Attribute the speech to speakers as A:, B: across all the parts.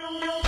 A: No.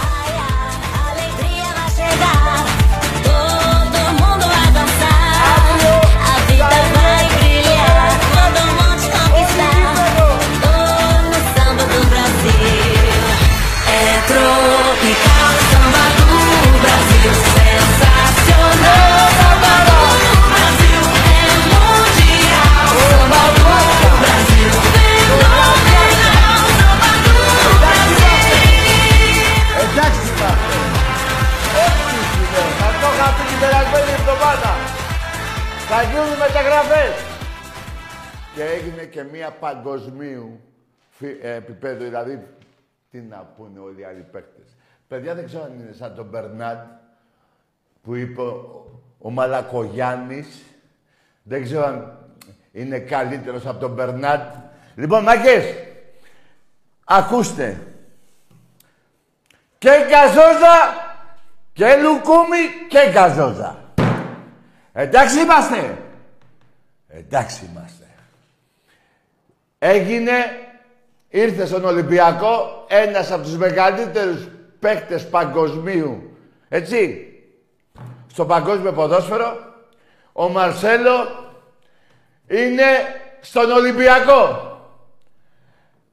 B: Θα γίνουν μεταγραφές. Και έγινε και μία παγκοσμίου φι- ε, επίπεδου, δηλαδή τι να πούνε όλοι οι άλλοι παίκτες. Παιδιά δεν ξέρω αν είναι σαν τον Μπερνάντ που είπε ο, ο Μαλακογιάννης. Δεν ξέρω αν είναι καλύτερος από τον Μπερνάντ. Λοιπόν, μάκες, ακούστε. Και γκαζόζα και λουκούμι και γκαζόζα. Εντάξει είμαστε. Εντάξει είμαστε. Έγινε, ήρθε στον Ολυμπιακό ένας από τους μεγαλύτερους παίκτες παγκοσμίου. Έτσι. Στο παγκόσμιο ποδόσφαιρο. Ο Μαρσέλο είναι στον Ολυμπιακό.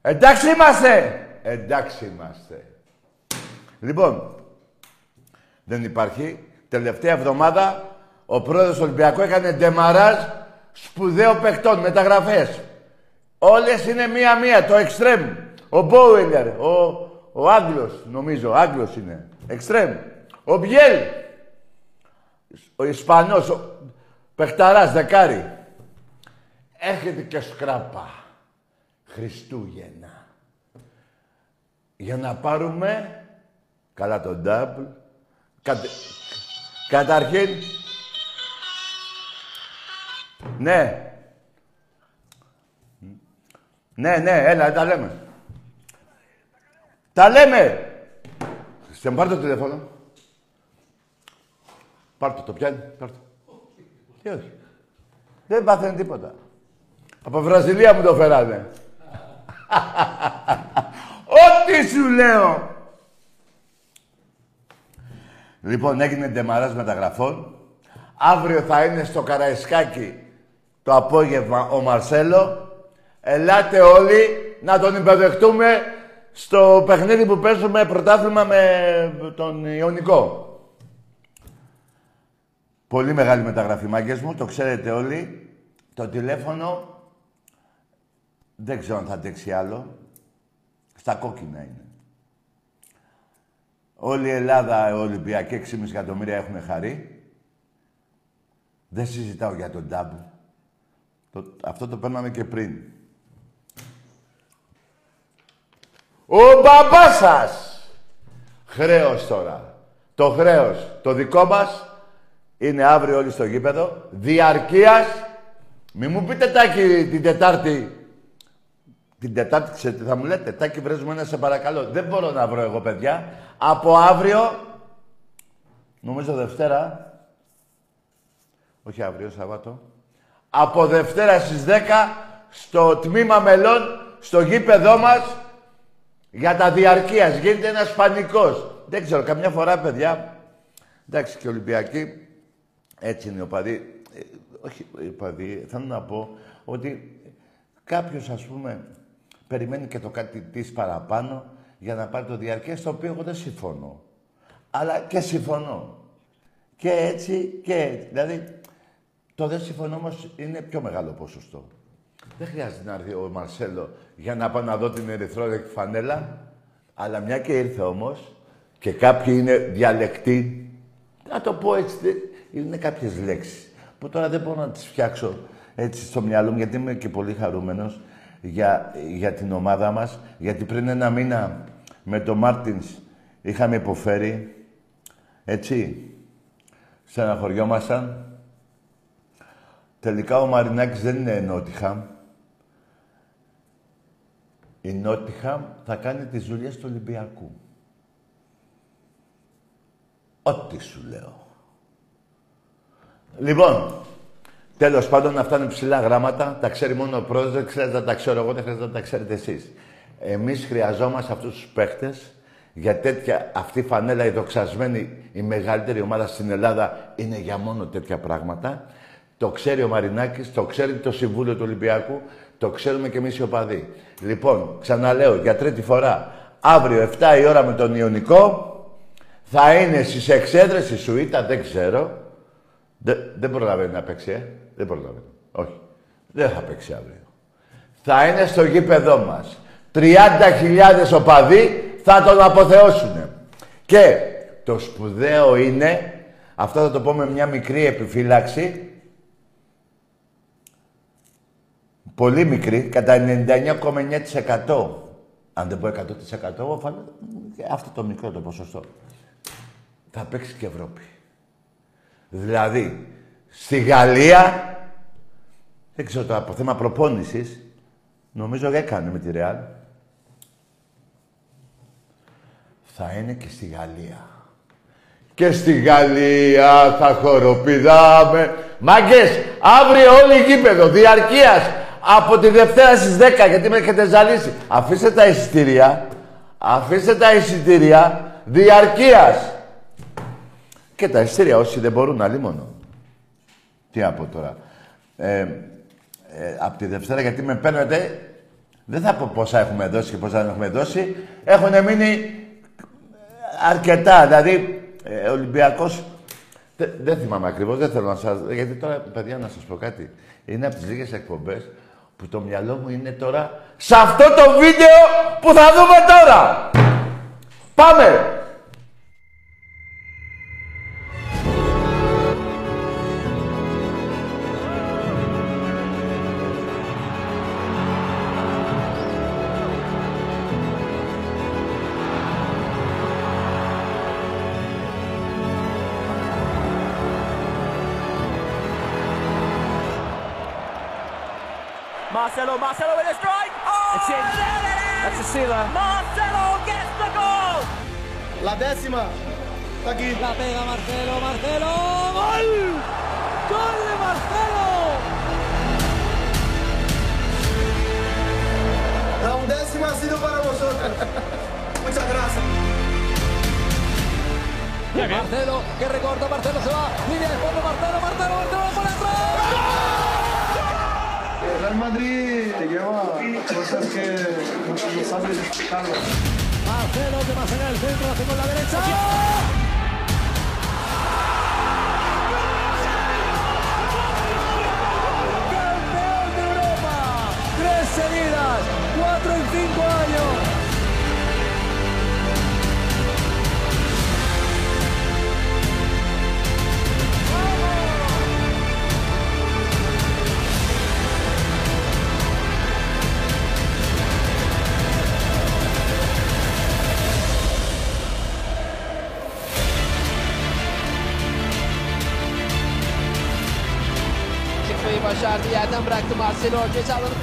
B: Εντάξει είμαστε. Εντάξει είμαστε. Λοιπόν, δεν υπάρχει. Τελευταία εβδομάδα ο πρόεδρος του Ολυμπιακού έκανε ντεμαράζ σπουδαίο παιχτών, μεταγραφές. Όλες είναι μία-μία, το εξτρέμ. Ο Μπόουελερ, ο, ο Άγγλος, νομίζω, Άγγλος είναι. Εξτρέμ. Ο Μπιέλ, ο Ισπανός, ο παιχταράς, δεκάρι. Έρχεται και σκράπα. Χριστούγεννα. Για να πάρουμε Καλά το double. Κατε... Καταρχήν... Ναι. Ναι, ναι, έλα, τα λέμε. Τα λέμε. Σε πάρ' το τηλέφωνο. Πάρ' το, το πιάνει, πάρ' το. Τι όχι. Δεν πάθαινε τίποτα. Από Βραζιλία μου το φέρανε. Ό,τι σου λέω. Λοιπόν, έγινε ντεμαράς μεταγραφών. Αύριο θα είναι στο Καραϊσκάκι το απόγευμα ο Μαρσέλο. Ελάτε όλοι να τον υποδεχτούμε στο παιχνίδι που παίζουμε πρωτάθλημα με τον Ιωνικό. Πολύ μεγάλη μεταγραφή, μάγκες μου, το ξέρετε όλοι. Το τηλέφωνο δεν ξέρω αν θα αντέξει άλλο. Στα κόκκινα είναι. Όλη η Ελλάδα, Ολυμπιακή, 6,5 εκατομμύρια έχουν χαρεί. Δεν συζητάω για τον τάμπου. Αυτό το παίρναμε και πριν. Ο μπαμπάς σας! Χρέος τώρα. Το χρέος, το δικό μας, είναι αύριο όλοι στο γήπεδο. Διαρκείας. Μη μου πείτε τάκι την Τετάρτη. Την Τετάρτη, ξέρετε τι θα μου λέτε. Τάκι βρέζουμε ένα σε παρακαλώ. Δεν μπορώ να βρω εγώ, παιδιά. Από αύριο, νομίζω Δευτέρα, όχι αύριο, Σαββάτο, από Δευτέρα στις 10 στο τμήμα μελών, στο γήπεδό μας, για τα διαρκείας. Γίνεται ένας πανικός. Δεν ξέρω, καμιά φορά, παιδιά, εντάξει και Ολυμπιακοί, έτσι είναι ο παδί. Ε, όχι ο παδί, θέλω να πω ότι κάποιος, ας πούμε, περιμένει και το κάτι της παραπάνω για να πάρει το διαρκές, το οποίο εγώ δεν συμφωνώ. Αλλά και συμφωνώ. Και έτσι και έτσι. Δηλαδή, το δεν συμφωνώ όμως είναι πιο μεγάλο ποσοστό. Δεν χρειάζεται να έρθει ο Μαρσέλο για να πάω να δω την ερυθρόλεκτη φανέλα. Αλλά μια και ήρθε όμως και κάποιοι είναι διαλεκτοί, να το πω έτσι, είναι κάποιες λέξεις που τώρα δεν μπορώ να τις φτιάξω έτσι στο μυαλό μου γιατί είμαι και πολύ χαρούμενος για, για την ομάδα μας. Γιατί πριν ένα μήνα με τον Μάρτινς είχαμε υποφέρει. Έτσι. Στεναχωριόμασταν. Τελικά ο Μαρινάκης δεν είναι Νότιχαμ. Η Νότιχαμ θα κάνει τις δουλειές του Ολυμπιακού. Ό,τι σου λέω. Λοιπόν, τέλος πάντων αυτά είναι ψηλά γράμματα. Τα ξέρει μόνο ο πρόεδρος, δεν ξέρετε να τα ξέρω εγώ, δεν χρειάζεται να τα ξέρετε εσείς. Εμείς χρειαζόμαστε αυτούς τους παίχτες για τέτοια, αυτή η φανέλα, η δοξασμένη, η μεγαλύτερη ομάδα στην Ελλάδα είναι για μόνο τέτοια πράγματα. Το ξέρει ο Μαρινάκης, το ξέρει το Συμβούλιο του Ολυμπιακού, το ξέρουμε και εμείς οι οπαδοί. Λοιπόν, ξαναλέω για τρίτη φορά, αύριο 7 η ώρα με τον Ιωνικό, θα είναι στις εξέδρες η Σουήτα, δεν ξέρω. Δεν, δεν προλαβαίνει να παίξει, ε. Δεν προλαβαίνει. Όχι. Δεν θα παίξει αύριο. Θα είναι στο γήπεδό μας. 30.000 οπαδοί θα τον αποθεώσουν. Και το σπουδαίο είναι, αυτό θα το πω με μια μικρή επιφύλαξη, πολύ μικρή, κατά 99,9%. Αν δεν πω 100%, αυτό το μικρό το ποσοστό. Θα παίξει και Ευρώπη. Δηλαδή, στη Γαλλία, δεν ξέρω το από θέμα προπόνησης, νομίζω έκανε με τη Ρεάλ. Θα είναι και στη Γαλλία. Και στη Γαλλία θα χοροπηδάμε. Μάγκες, αύριο όλοι γήπεδο, διαρκείας, από τη Δευτέρα στις 10, γιατί με έχετε ζαλίσει. Αφήστε τα εισιτήρια, αφήστε τα εισιτήρια διαρκείας. Και τα εισιτήρια όσοι δεν μπορούν, αλλή μόνο. Τι να πω τώρα. Ε, ε, από τη Δευτέρα, γιατί με παίρνετε, δεν θα πω πόσα έχουμε δώσει και πόσα δεν έχουμε δώσει. Έχουν μείνει αρκετά. Δηλαδή, ε, Ολυμπιακός, δεν θυμάμαι ακριβώς, δεν θέλω να σας... Γιατί τώρα, παιδιά, να σας πω κάτι. Είναι από τις λίγες εκπομπές που το μυαλό μου είναι τώρα σε αυτό το βίντεο που θα δούμε τώρα. Πάμε!
C: Lloyd, gets
D: out of the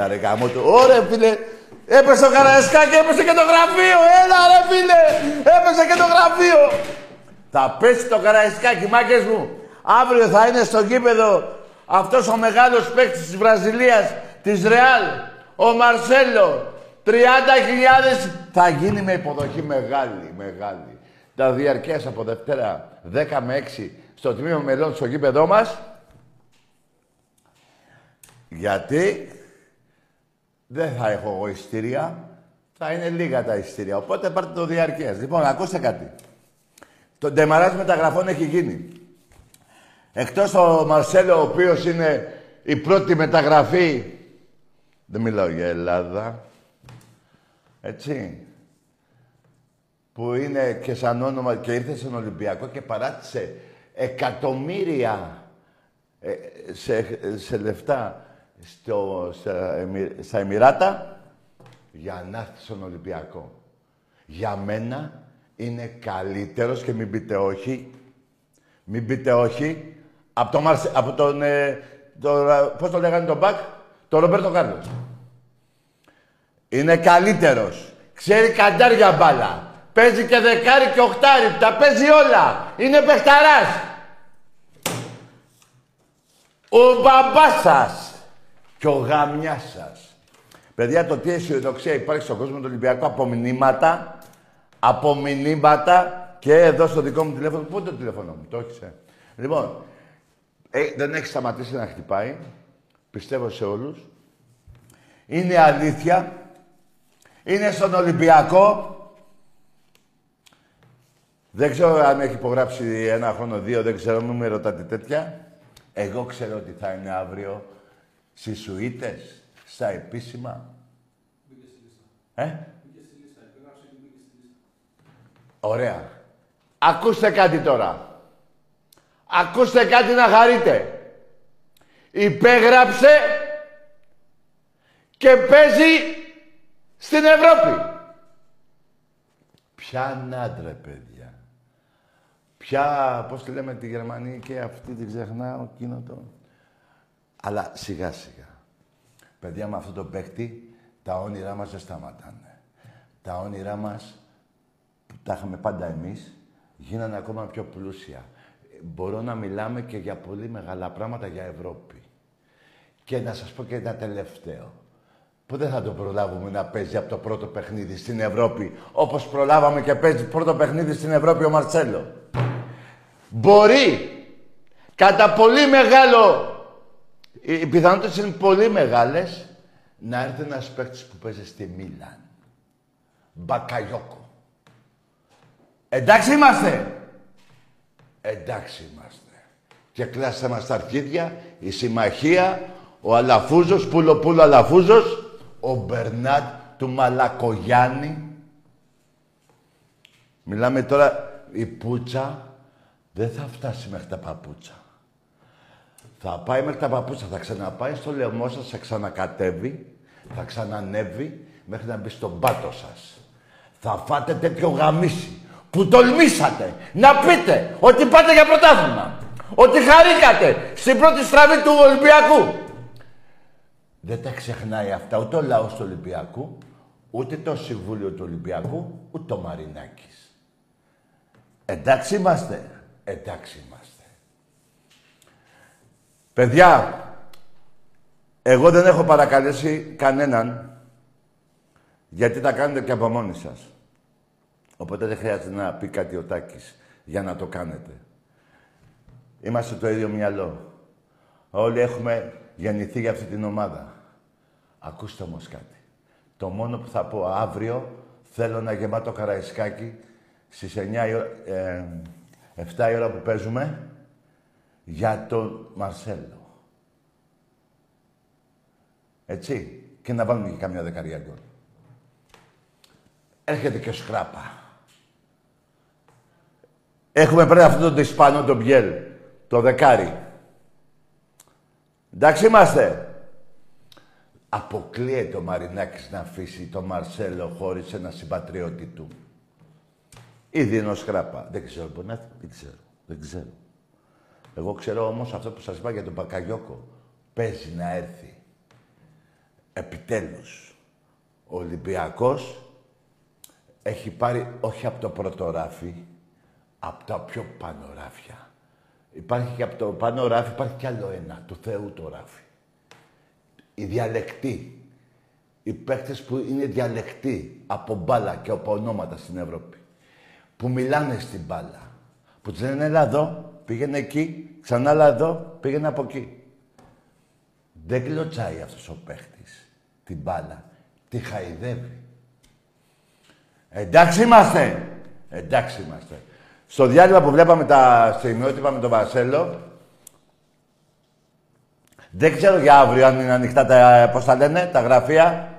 B: Έλα ρε γάμο του. Ωρε φίλε. Έπεσε το Καραϊσκάκι, έπεσε και το γραφείο. Έλα ρε φίλε. Έπεσε και το γραφείο. Θα πέσει το Καραϊσκάκι, μάγκες μου. Αύριο θα είναι στο γήπεδο αυτός ο μεγάλος παίκτης της Βραζιλίας, της Ρεάλ, ο Μαρσέλο. 30.000 θα γίνει με υποδοχή μεγάλη, μεγάλη. Τα διαρκές από Δευτέρα 10 με 6 στο τμήμα μελών στο γήπεδό μας. Γιατί δεν θα έχω εγώ ειστήρια. Θα είναι λίγα τα ειστήρια. Οπότε πάρτε το διαρκές. Λοιπόν, ακούστε κάτι. Το ντεμαράζ μεταγραφών έχει γίνει. Εκτός ο Μαρσέλο, ο οποίος είναι η πρώτη μεταγραφή... Δεν μιλάω για Ελλάδα. Έτσι. Που είναι και σαν όνομα και ήρθε στον Ολυμπιακό και παράτησε εκατομμύρια ε, σε, σε λεφτά στο, στα, Εμι- στα Εμμυράτα για να έρθει στον Ολυμπιακό. Για μένα είναι καλύτερος και μην πείτε όχι. Μην πείτε όχι. Από, το Μαρσε, από τον... Ε, το, πώς το λέγανε τον Μπακ, τον Ρομπέρτο Κάρλος. Είναι καλύτερος. Ξέρει καντάρια μπάλα. Παίζει και δεκάρι και οχτάρι. Τα παίζει όλα. Είναι παιχταράς. Ο μπαμπάς σας και ο γαμιάς σας. Παιδιά, το τι αισιοδοξία υπάρχει στον κόσμο του Ολυμπιακού από μηνύματα, από μηνύματα και εδώ στο δικό μου τηλέφωνο. Πού είναι το τηλέφωνο μου, το έχεις, ε; Λοιπόν, ε, δεν έχει σταματήσει να χτυπάει. Πιστεύω σε όλους. Είναι αλήθεια. Είναι στον Ολυμπιακό. Δεν ξέρω αν έχει υπογράψει ένα χρόνο, δύο, δεν ξέρω, μην με ρωτάτε τέτοια. Εγώ ξέρω ότι θα είναι αύριο στις σουίτες, στα επίσημα. Ε; Ωραία. Ακούστε κάτι τώρα. Ακούστε κάτι να χαρείτε. Υπέγραψε και παίζει στην Ευρώπη. Ποια άντρε, παιδιά. Ποια, πώς τη λέμε τη Γερμανία και αυτή την ξεχνάω, εκείνο το... Αλλά σιγά σιγά. Παιδιά, με αυτό το παίκτη, τα όνειρά μας δεν σταματάνε. Τα όνειρά μας που τα είχαμε πάντα εμείς, γίνανε ακόμα πιο πλούσια. Μπορώ να μιλάμε και για πολύ μεγάλα πράγματα για Ευρώπη. Και να σας πω και ένα τελευταίο. Που δεν θα το προλάβουμε να παίζει από το πρώτο παιχνίδι στην Ευρώπη, όπως προλάβαμε και παίζει πρώτο παιχνίδι στην Ευρώπη ο Μαρτσέλο. Μπορεί κατά πολύ μεγάλο, οι πιθανότητες είναι πολύ μεγάλες, να έρθει ένας παίκτης που παίζει στη Μίλαν. Μπακαγιόκο. Εντάξει είμαστε. Εντάξει είμαστε. Και κλάστε μας τα αρχίδια, η συμμαχία, ο Αλαφούζος, πουλο πουλο Αλαφούζος, ο Μπερνάτ του Μαλακογιάννη. Μιλάμε τώρα, η Πούτσα δεν θα φτάσει μέχρι τα παπούτσα. Θα πάει μέχρι τα παπούτσα, θα ξαναπάει στο λαιμό σας, θα ξανακατεύει, θα ξανανεύει μέχρι να μπει στον πάτο σας. Θα φάτε τέτοιο γαμίσι που τολμήσατε να πείτε ότι πάτε για πρωτάθλημα. Ότι χαρήκατε στην πρώτη στραβή του Ολυμπιακού. Δεν τα ξεχνάει αυτά ούτε ο λαός του Ολυμπιακού, ούτε το Συμβούλιο του Ολυμπιακού, ούτε ο Μαρινάκης. Εντάξει είμαστε. Εντάξει είμαστε. Παιδιά, εγώ δεν έχω παρακαλέσει κανέναν γιατί τα κάνετε και από μόνοι σας. Οπότε δεν χρειάζεται να πει κάτι ο Τάκης για να το κάνετε. Είμαστε το ίδιο μυαλό. Όλοι έχουμε γεννηθεί για αυτή την ομάδα. Ακούστε όμως κάτι. Το μόνο που θα πω αύριο θέλω να γεμάτο καραϊσκάκι στις 9 ε, 7 η ώρα που παίζουμε για τον Μαρσέλο. Έτσι. Και να βάλουμε και καμιά δεκαριά γκολ. Έρχεται και ο Σκράπα. Έχουμε πρέπει αυτόν τον Ισπανό, τον Μπιέλ, το δεκάρι. Εντάξει είμαστε. Αποκλείεται ο Μαρινάκης να αφήσει τον Μαρσέλο χωρίς ένα συμπατριώτη του. Ήδη ενό Σκράπα. Δεν ξέρω, μπορεί να Δεν ξέρω. Δεν ξέρω. Εγώ ξέρω όμως αυτό που σας είπα για τον Πακαγιώκο. Παίζει να έρθει. Επιτέλους. Ο Ολυμπιακός έχει πάρει όχι από το πρώτο ράφι, από τα πιο πάνω ράφια. Υπάρχει και από το πάνω ράφι, υπάρχει κι άλλο ένα, του Θεού το ράφι. Η διαλεκτή. Οι παίκτες που είναι διαλεκτοί από μπάλα και από ονόματα στην Ευρώπη. Που μιλάνε στην μπάλα. Που τους λένε, έλα εδώ, πήγαινε εκεί, ξανά έλα εδώ, πήγαινε από εκεί. Δεν κλωτσάει αυτός ο παίχτης την μπάλα. Τη χαϊδεύει. Εντάξει είμαστε. Εντάξει είμαστε. Στο διάλειμμα που βλέπαμε τα στιγμιότυπα με τον Βασέλο, δεν ξέρω για αύριο αν είναι ανοιχτά τα, πώς τα λένε, τα γραφεία.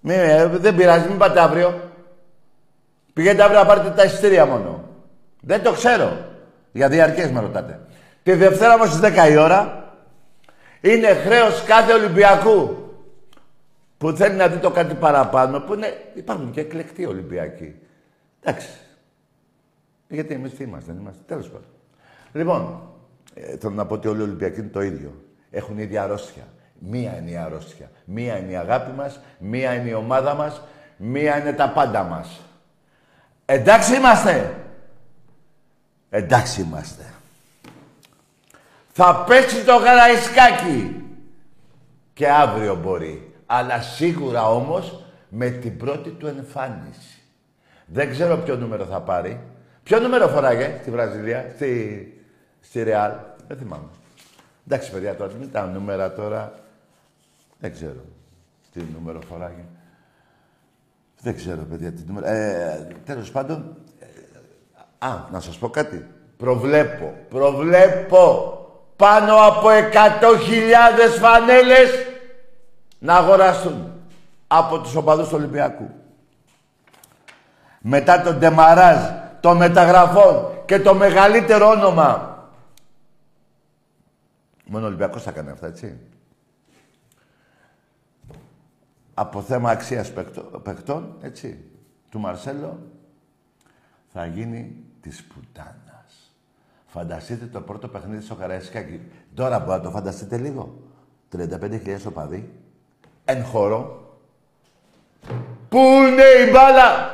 B: Μη, ε, δεν πειράζει, μην πάτε αύριο. Πηγαίνετε αύριο να πάρετε τα εισιτήρια μόνο. Δεν το ξέρω. Για διαρκές με ρωτάτε. Τη Δευτέρα όμως στις 10 η ώρα είναι χρέος κάθε Ολυμπιακού που θέλει να δει το κάτι παραπάνω, που είναι, υπάρχουν και εκλεκτοί Ολυμπιακοί. Εντάξει. Γιατί εμείς τι είμαστε, δεν είμαστε. Τέλος πάντων. Λοιπόν, ε, θέλω να πω ότι όλοι οι Ολυμπιακοί είναι το ίδιο. Έχουν ίδια αρρώστια. Μία είναι η αρρώστια. Μία είναι η αγάπη μας, μία είναι η ομάδα μας, μία είναι τα πάντα μας. Εντάξει είμαστε. Εντάξει είμαστε. Θα παίξει το γαραϊσκάκι. Και αύριο μπορεί αλλά σίγουρα όμως με την πρώτη του εμφάνιση. Δεν ξέρω ποιο νούμερο θα πάρει. Ποιο νούμερο φοράγε στη Βραζιλία, στη, στη Ρεάλ. Δεν θυμάμαι. Εντάξει, παιδιά, τώρα μην τα νούμερα τώρα. Δεν ξέρω τι νούμερο φοράγε. Δεν ξέρω, παιδιά, τι νούμερο. Ε, τέλος πάντων, ε, α, να σας πω κάτι. Προβλέπω, προβλέπω πάνω από 100.000 φανέλες να αγοράσουν από τους οπαδούς του Ολυμπιακού. Μετά τον Ντεμαράζ, των μεταγραφών και το μεγαλύτερο όνομα. Μόνο ο Ολυμπιακός θα κάνει αυτά, έτσι. Από θέμα αξίας παικτών, έτσι, του Μαρσέλο, θα γίνει της πουτάνας. Φανταστείτε το πρώτο παιχνίδι στο Καραϊσκάκι. Τώρα μπορείτε να το φανταστείτε λίγο. 35.000 οπαδοί εν χώρο. Πού είναι η μπάλα.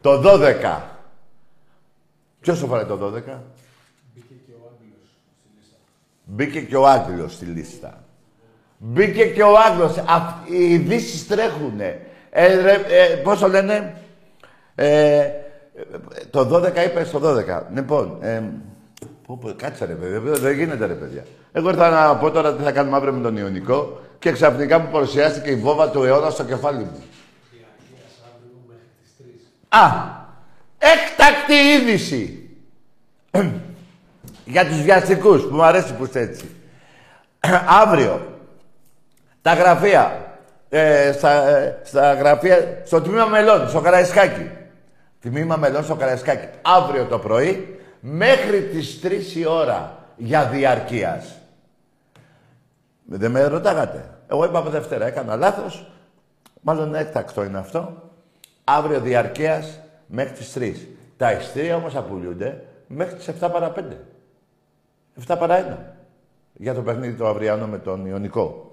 B: Το 12. Ποιος το φάει το 12. Μπήκε και ο Άγγλος στη λίστα. Μπήκε και ο Άγγλος. Αυ- Οι ειδήσεις τρέχουνε. Ε, ρε, ε, πώς το λένε; Ε, ε, το 12 είπες στο 12. Λοιπόν, ε, πω, πω, κάτσε ρε παιδιά, δεν- δεν γίνεται ρε παιδιά. Εγώ ήρθα να πω τώρα τι θα κάνουμε αύριο με τον Ιωνικό και ξαφνικά μου παρουσιάστηκε η βόβα του αιώνα στο κεφάλι μου. Α, έκτακτη είδηση. Για τους βιαστικούς, που μου αρέσει που είστε έτσι. Αύριο, τα γραφεία, ε, στα, ε, στα γραφεία, στο τμήμα μελών, στο Καραϊσκάκι. Τμήμα μελών στο Καραϊσκάκι. Αύριο το πρωί, μέχρι τις 3 η ώρα, για διαρκείας. Δεν με ρωτάγατε. Εγώ είπα από Δευτέρα, έκανα λάθος. Μάλλον έκτακτο είναι αυτό. Αύριο διαρκείας μέχρι τις 3. Τα ειστήρια όμως απολύονται μέχρι τις 7 παρα 5. 7 παρα 1. Για το παιχνίδι το αυριανό με τον Ιωνικό.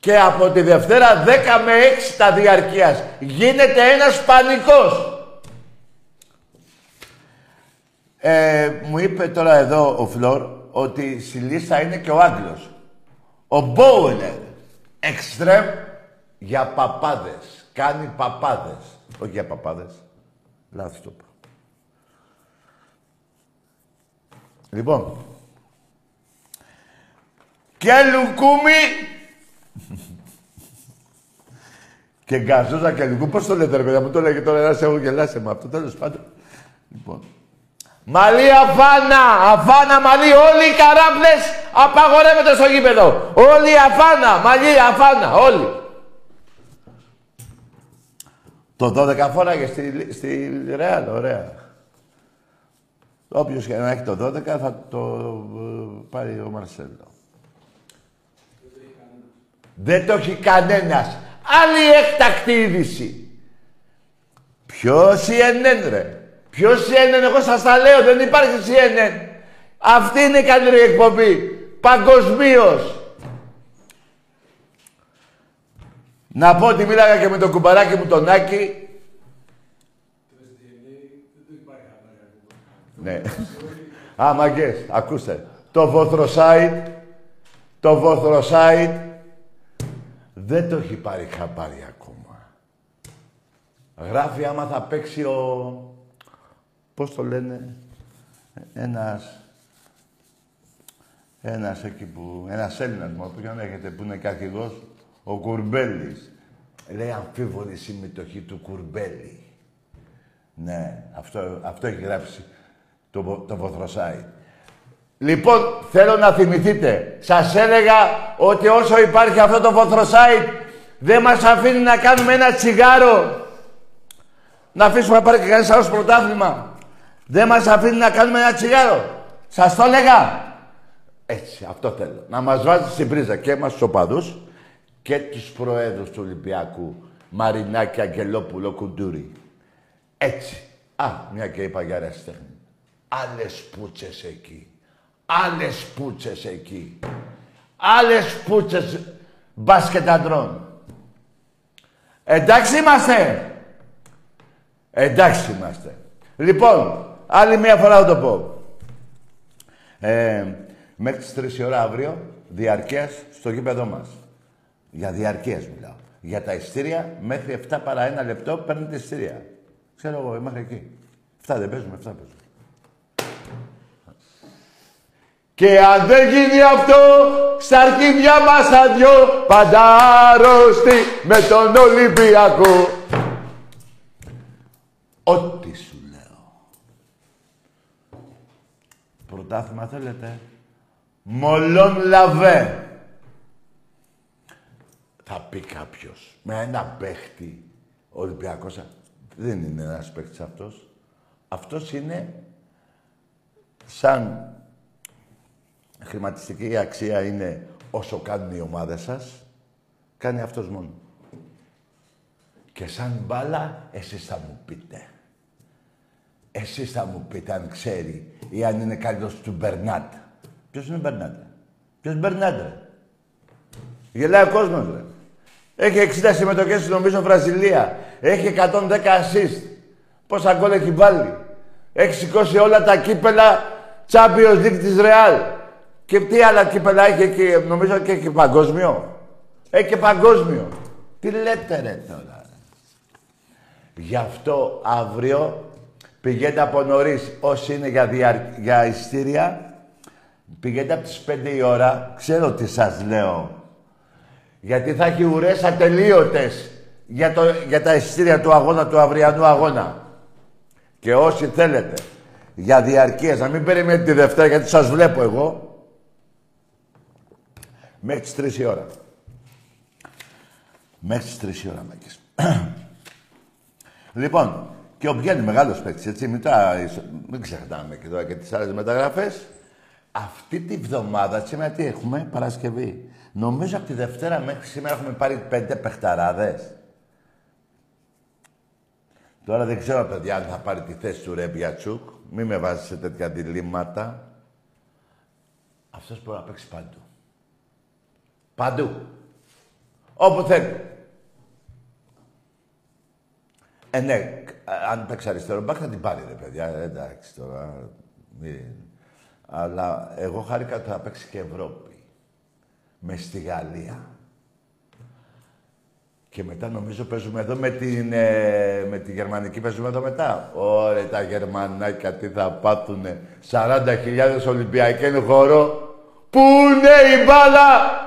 B: Και από τη Δευτέρα 10 με 6 τα διαρκείας. Γίνεται ένας πανικός. Ε, μου είπε τώρα εδώ ο Φλόρ ότι στη λίστα είναι και ο Άγγλος. Ο Μπόουενερ. Εξτρέμ για παπάδες. Κάνει παπάδες. Όχι για παπάδες. Λάθος το είπα. Λοιπόν. Και λουκούμι. Και γκαζούζα και λουκούμι. Πώς το λέτε ρε παιδιά μου το λέγε τώρα ένας έχω γελάσει με αυτό. Τέλος πάντων. Λοιπόν. Μαλή αφάνα! Αφάνα μαλή! Όλοι οι καράμπλες απαγορεύονται στο γήπεδο. Όλοι αφάνα! Μαλή αφάνα! Όλοι. Το 12 φόραγε στη, στη Ρεάλ, ωραία. Όποιος και να έχει το 12 θα το ε, πάρει ο Μαρσέλο. Δεν το έχει κανένας. Άλλη έκτακτη είδηση. Ποιος CNN ρε; Ποιος CNN, εγώ σας τα λέω, δεν υπάρχει CNN. Αυτή είναι η καλύτερη εκπομπή. Παγκοσμίως. Να πω ότι μίλαγα και με τον κουμπαράκι μου τον Άκη. Ναι. Α, μαγκές, ακούστε. Το βοθροσάιτ, το βοθροσάιτ δεν το έχει πάρει χαμπάρι ακόμα. Γράφει άμα θα παίξει ο... Πώς το λένε, ένας... Ένας εκεί που... Ένας Έλληνας μου, ποιον έχετε, που είναι και αρχηγός, ο Κουρμπέλης. Λέει αμφίβολη συμμετοχή του Κουρμπέλη. Ναι, αυτό, αυτό έχει γράψει το, βο- το Βοθροσάι. Λοιπόν, θέλω να θυμηθείτε. Σας έλεγα ότι όσο υπάρχει αυτό το Βοθροσάι, δεν μας αφήνει να κάνουμε ένα τσιγάρο. Να αφήσουμε να πάρει και κανείς άλλος πρωτάθλημα. Δεν μας αφήνει να κάνουμε ένα τσιγάρο. Σας το έλεγα. Έτσι, αυτό θέλω. Να μας βάζει στην πρίζα και εμάς τους οπαδούς και τους προέδρους του Ολυμπιακού. Μαρινάκη, Αγγελόπουλο, Κουντούρη. Έτσι. Α, μια και είπα για αεραστέχνη. Άλλες πούτσες εκεί. Άλλες πούτσες εκεί. Άλλες πούτσες μπάσκετ αντρών. Εντάξει είμαστε. Εντάξει είμαστε. Λοιπόν, άλλη μια φορά θα το πω. Ε, μέχρι τις 3 η ώρα αύριο, διαρκείας στο γήπεδό μας. Για διαρκείας μιλάω. Για τα ειστήρια, μέχρι 7 παρά 1 λεπτό παίρνετε ειστήρια. Ξέρω εγώ, μέχρι εκεί. 7 δεν παίζουμε, 7 παίζουμε. Και αν δεν γίνει αυτό, στα αρχίδια μας τα δυο, πάντα άρρωστοι με τον Ολυμπιακό. Ό,τι σου λέω. Πρωτάθλημα θέλετε; Μολόν λαβέ. Θα πει κάποιος. Με ένα παίχτη. Ο Ολυμπιακός δεν είναι ένας παίχτης αυτός. Αυτός είναι σαν χρηματιστική αξία είναι όσο κάνουν οι ομάδες σας, κάνει αυτός μόνος. Και σαν μπάλα, εσείς θα μου πείτε. Εσείς θα μου πείτε αν ξέρει ή αν είναι καλύτερος του Μπερνάτ. Ποιος είναι ο Μπερνάτ, ρε; Ποιος Μπερνάτ, ρε; Γελάει ο κόσμος, ρε. Έχει 60 συμμετοχές, νομίζω, Βραζιλία. Έχει 110 assist. Πόσα γκολ έχει βάλει. Έχει σηκώσει όλα τα κύπελα Champions League της Real. Και τι άλλα κύπελα έχει εκεί, νομίζω και έχει παγκόσμιο. Έχει και παγκόσμιο. Τι λέτε ρε τώρα. Γι' αυτό αύριο πηγαίνετε από νωρίς όσοι είναι για, δια... για ειστήρια. Πηγαίνετε από τις 5 η ώρα. Ξέρω τι σας λέω. Γιατί θα έχει ουρές ατελείωτες για, το... για τα ειστήρια του αγώνα, του αυριανού αγώνα. Και όσοι θέλετε για διαρκείας, να μην περιμένετε τη Δευτέρα γιατί σας βλέπω εγώ, μέχρι τις 3 η ώρα. Μέχρι τις 3 η ώρα, Μάκης. λοιπόν, και ο Μπιάννη μεγάλος παίκτης, έτσι, μην, τα, μην ξεχνάμε και τώρα και τις άλλες μεταγραφές. Αυτή τη βδομάδα, σήμερα τι έχουμε, Παρασκευή. Νομίζω από τη Δευτέρα μέχρι σήμερα έχουμε πάρει πέντε παιχταράδες. Τώρα δεν ξέρω, παιδιά, αν θα πάρει τη θέση του Ρεμπιατσούκ. Μην με βάζεις σε τέτοια διλήμματα. Αυτός μπορεί να παίξει παντού. Παντού. Όπου θέλει. Ε, ναι, αν παίξει αριστερό μπακ θα την πάρει, ρε παιδιά. Ε, εντάξει τώρα. Μην... Αλλά εγώ χάρηκα ότι θα παίξει και Ευρώπη. Με στη Γαλλία. Και μετά νομίζω παίζουμε εδώ με την, ε, με τη γερμανική παίζουμε εδώ μετά. Ωραία τα γερμανάκια τι θα πάθουνε. 40.000 Ολυμπιακοί χώρο. Πού είναι η μπάλα!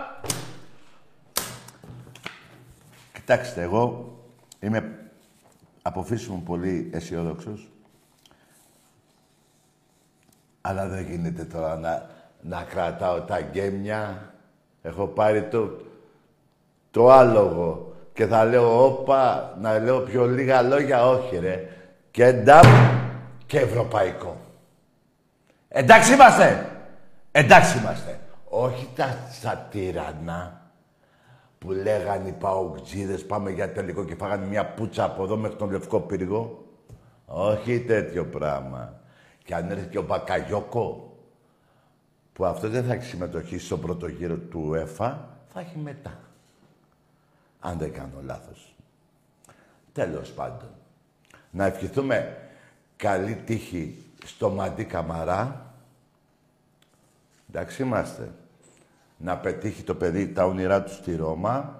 B: Κοιτάξτε, εγώ είμαι από φύση μου πολύ αισιόδοξος. Αλλά δεν γίνεται τώρα να, να κρατάω τα γκέμια. Έχω πάρει το, το άλογο και θα λέω όπα, να λέω πιο λίγα λόγια, όχι ρε. Και νταμ και ευρωπαϊκό. Εντάξει είμαστε. Εντάξει είμαστε. Όχι τα στα τυραννά που λέγανε οι παουτζίδες πάμε για τελικό και φάγανε μια πούτσα από εδώ μέχρι τον Λευκό Πύργο. Όχι τέτοιο πράγμα. Και αν έρθει και ο Μπακαγιώκο, που αυτό δεν θα έχει συμμετοχή στο πρώτο γύρο του ΕΦΑ, θα έχει μετά. Αν δεν κάνω λάθος. Τέλος πάντων. Να ευχηθούμε καλή τύχη στο Μαντί Καμαρά. Εντάξει είμαστε. Να πετύχει το παιδί τα όνειρά του στη Ρώμα.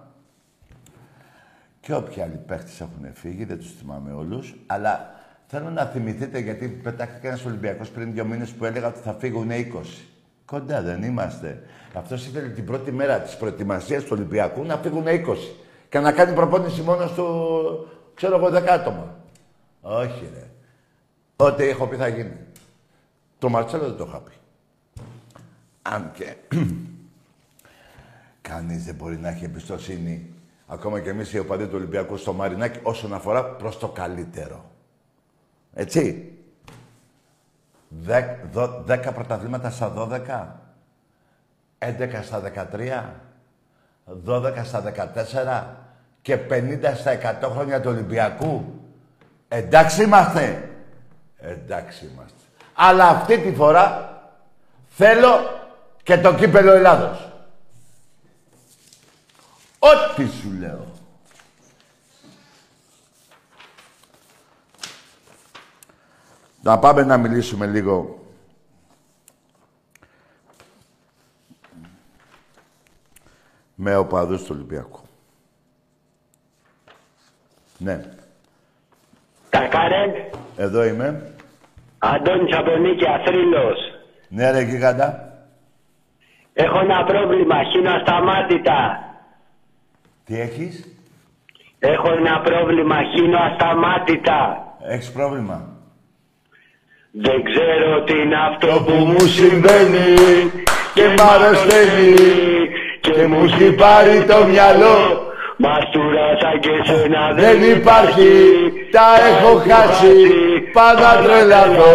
B: Και όποιοι άλλοι παίχτες έχουν φύγει, δεν τους θυμάμαι όλους. Αλλά θέλω να θυμηθείτε, γιατί πετάχτηκε ένας Ολυμπιακός πριν δύο μήνες που έλεγα ότι θα φύγουν 20. Κοντά δεν είμαστε. Αυτός ήθελε την πρώτη μέρα της προετοιμασίας του Ολυμπιακού να φύγουν 20 και να κάνει προπόνηση μόνο του, ξέρω εγώ, δεκάτομα. Όχι, ρε. Ό,τι έχω πει θα γίνει. Το Μαρτσέλο δεν το είχα πει. Αν και κανείς δεν μπορεί να έχει εμπιστοσύνη, ακόμα και εμείς οι οπαδοί του Ολυμπιακού στο Μαρινάκι, όσον αφορά προς το καλύτερο. Έτσι. Δέκα πρωταθλήματα στα δώδεκα. Έντεκα στα δεκατρία. 12 στα 14 και 50 στα 100 χρόνια του Ολυμπιακού. Εντάξει είμαστε. Εντάξει είμαστε. Αλλά αυτή τη φορά θέλω και το κύπελο Ελλάδος. Ό,τι σου λέω. Να πάμε να μιλήσουμε λίγο με οπαδούς του Ολυμπιακού. Ναι.
E: Κακάρε.
B: Εδώ είμαι.
E: Αντώνης από Νίκη Αθρύλος.
B: Ναι ρε γίγαντα.
E: Έχω ένα πρόβλημα, χύνω ασταμάτητα.
B: Τι έχεις;
E: Έχω ένα πρόβλημα, χύνω ασταμάτητα.
B: Έχεις πρόβλημα;
E: Δεν ξέρω τι είναι αυτό
B: που μου συμβαίνει και μ' αρρωσταίνει και μου έχει πάρει το μυαλό
E: Μαστούρασα και σένα
B: δεν υπάρχει, τα έχω χάσει, πάντα τρελαθώ.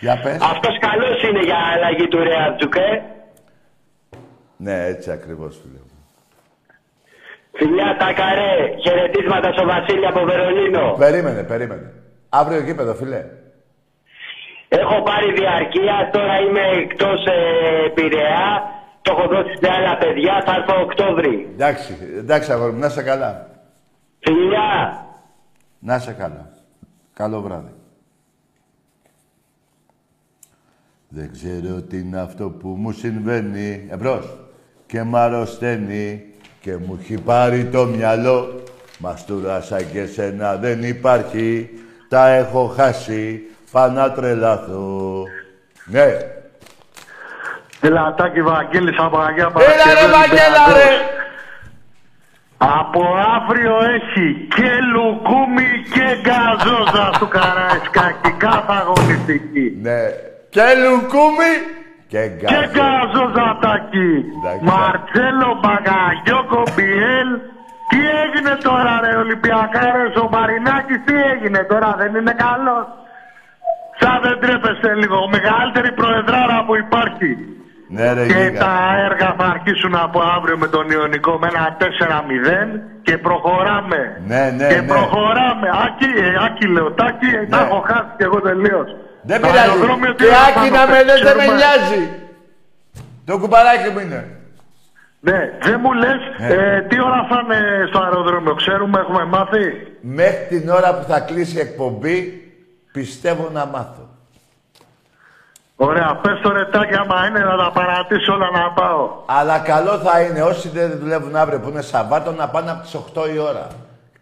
B: Για πες.
E: Αυτός καλός είναι για αλλαγή του Ρεατζουκ, ε.
B: Ναι, έτσι ακριβώς φίλε μου.
E: Φιλιά τα καρέ, χαιρετίσματα στο Βασίλη από Βερολίνο.
B: Περίμενε, περίμενε. Αύριο γήπεδο, φίλε.
E: Έχω πάρει διαρκεία, τώρα είμαι εκτός ε, Πειραιά. Το έχω δώσει σε άλλα παιδιά, θα έρθω Οκτώβρη.
B: Εντάξει, εντάξει αγόρι μου, να είσαι καλά.
E: Φιλιά!
B: Να σε καλά. Καλό βράδυ. Δεν ξέρω τι είναι αυτό που μου συμβαίνει. Εμπρός. Και μ' αρρωσταίνει και μου έχει πάρει το μυαλό. Μαστούρα σαν και σένα δεν υπάρχει. Τα έχω χάσει. Πάω να τρελαθώ. Ναι.
F: Ελατάκι Βαγγέλης από Αγία
B: Έλα
F: Παρασκευή
B: ρε Βαγγέλα
F: Ολυμπιακός.
B: ρε.
F: Από αύριο έχει και λουκούμι και γκαζόζα στο Καραϊσκάκι. Κάθε αγωνιστική.
B: Ναι. Και λουκούμι και
F: Και
B: γκάζο.
F: γκαζόζατάκι.
B: Εντάξει.
F: Μαρτσέλο Μπαγαγιώκο Μπιέλ. Τι έγινε τώρα ρε Ολυμπιακά ρε ο Μαρινάκης τι έγινε τώρα δεν είναι καλός. Σαν δεν τρέπεστε λίγο. Μεγαλύτερη προεδράρα που υπάρχει.
B: Ναι ρε
F: Και
B: Γίγα.
F: τα έργα θα αρχίσουν από αύριο με τον Ιωνικό με ένα 4-0 και προχωράμε.
B: Ναι, ναι,
F: και
B: ναι.
F: προχωράμε. Άκη, ε, Άκη λέω, Τάκη, ε, τα
B: Ναι.
F: έχω χάσει και εγώ τελείως.
B: Δεν πειράζει. Και άκη να με λες δεν με νοιάζει. Το κουμπαράκι μου είναι.
F: Ναι, δεν μου λες
B: Ναι.
F: ε, τι ώρα θα είναι στο αεροδρόμιο, ξέρουμε, έχουμε μάθει.
B: Μέχρι την ώρα που θα κλείσει η εκπομπή, πιστεύω να μάθω.
F: Ωραία, πες το ρετάκι άμα είναι να τα παρατήσω όλα να πάω.
B: Αλλά καλό θα είναι όσοι δεν δουλεύουν αύριο που είναι Σαββάτο να πάνε από τις 8 η ώρα.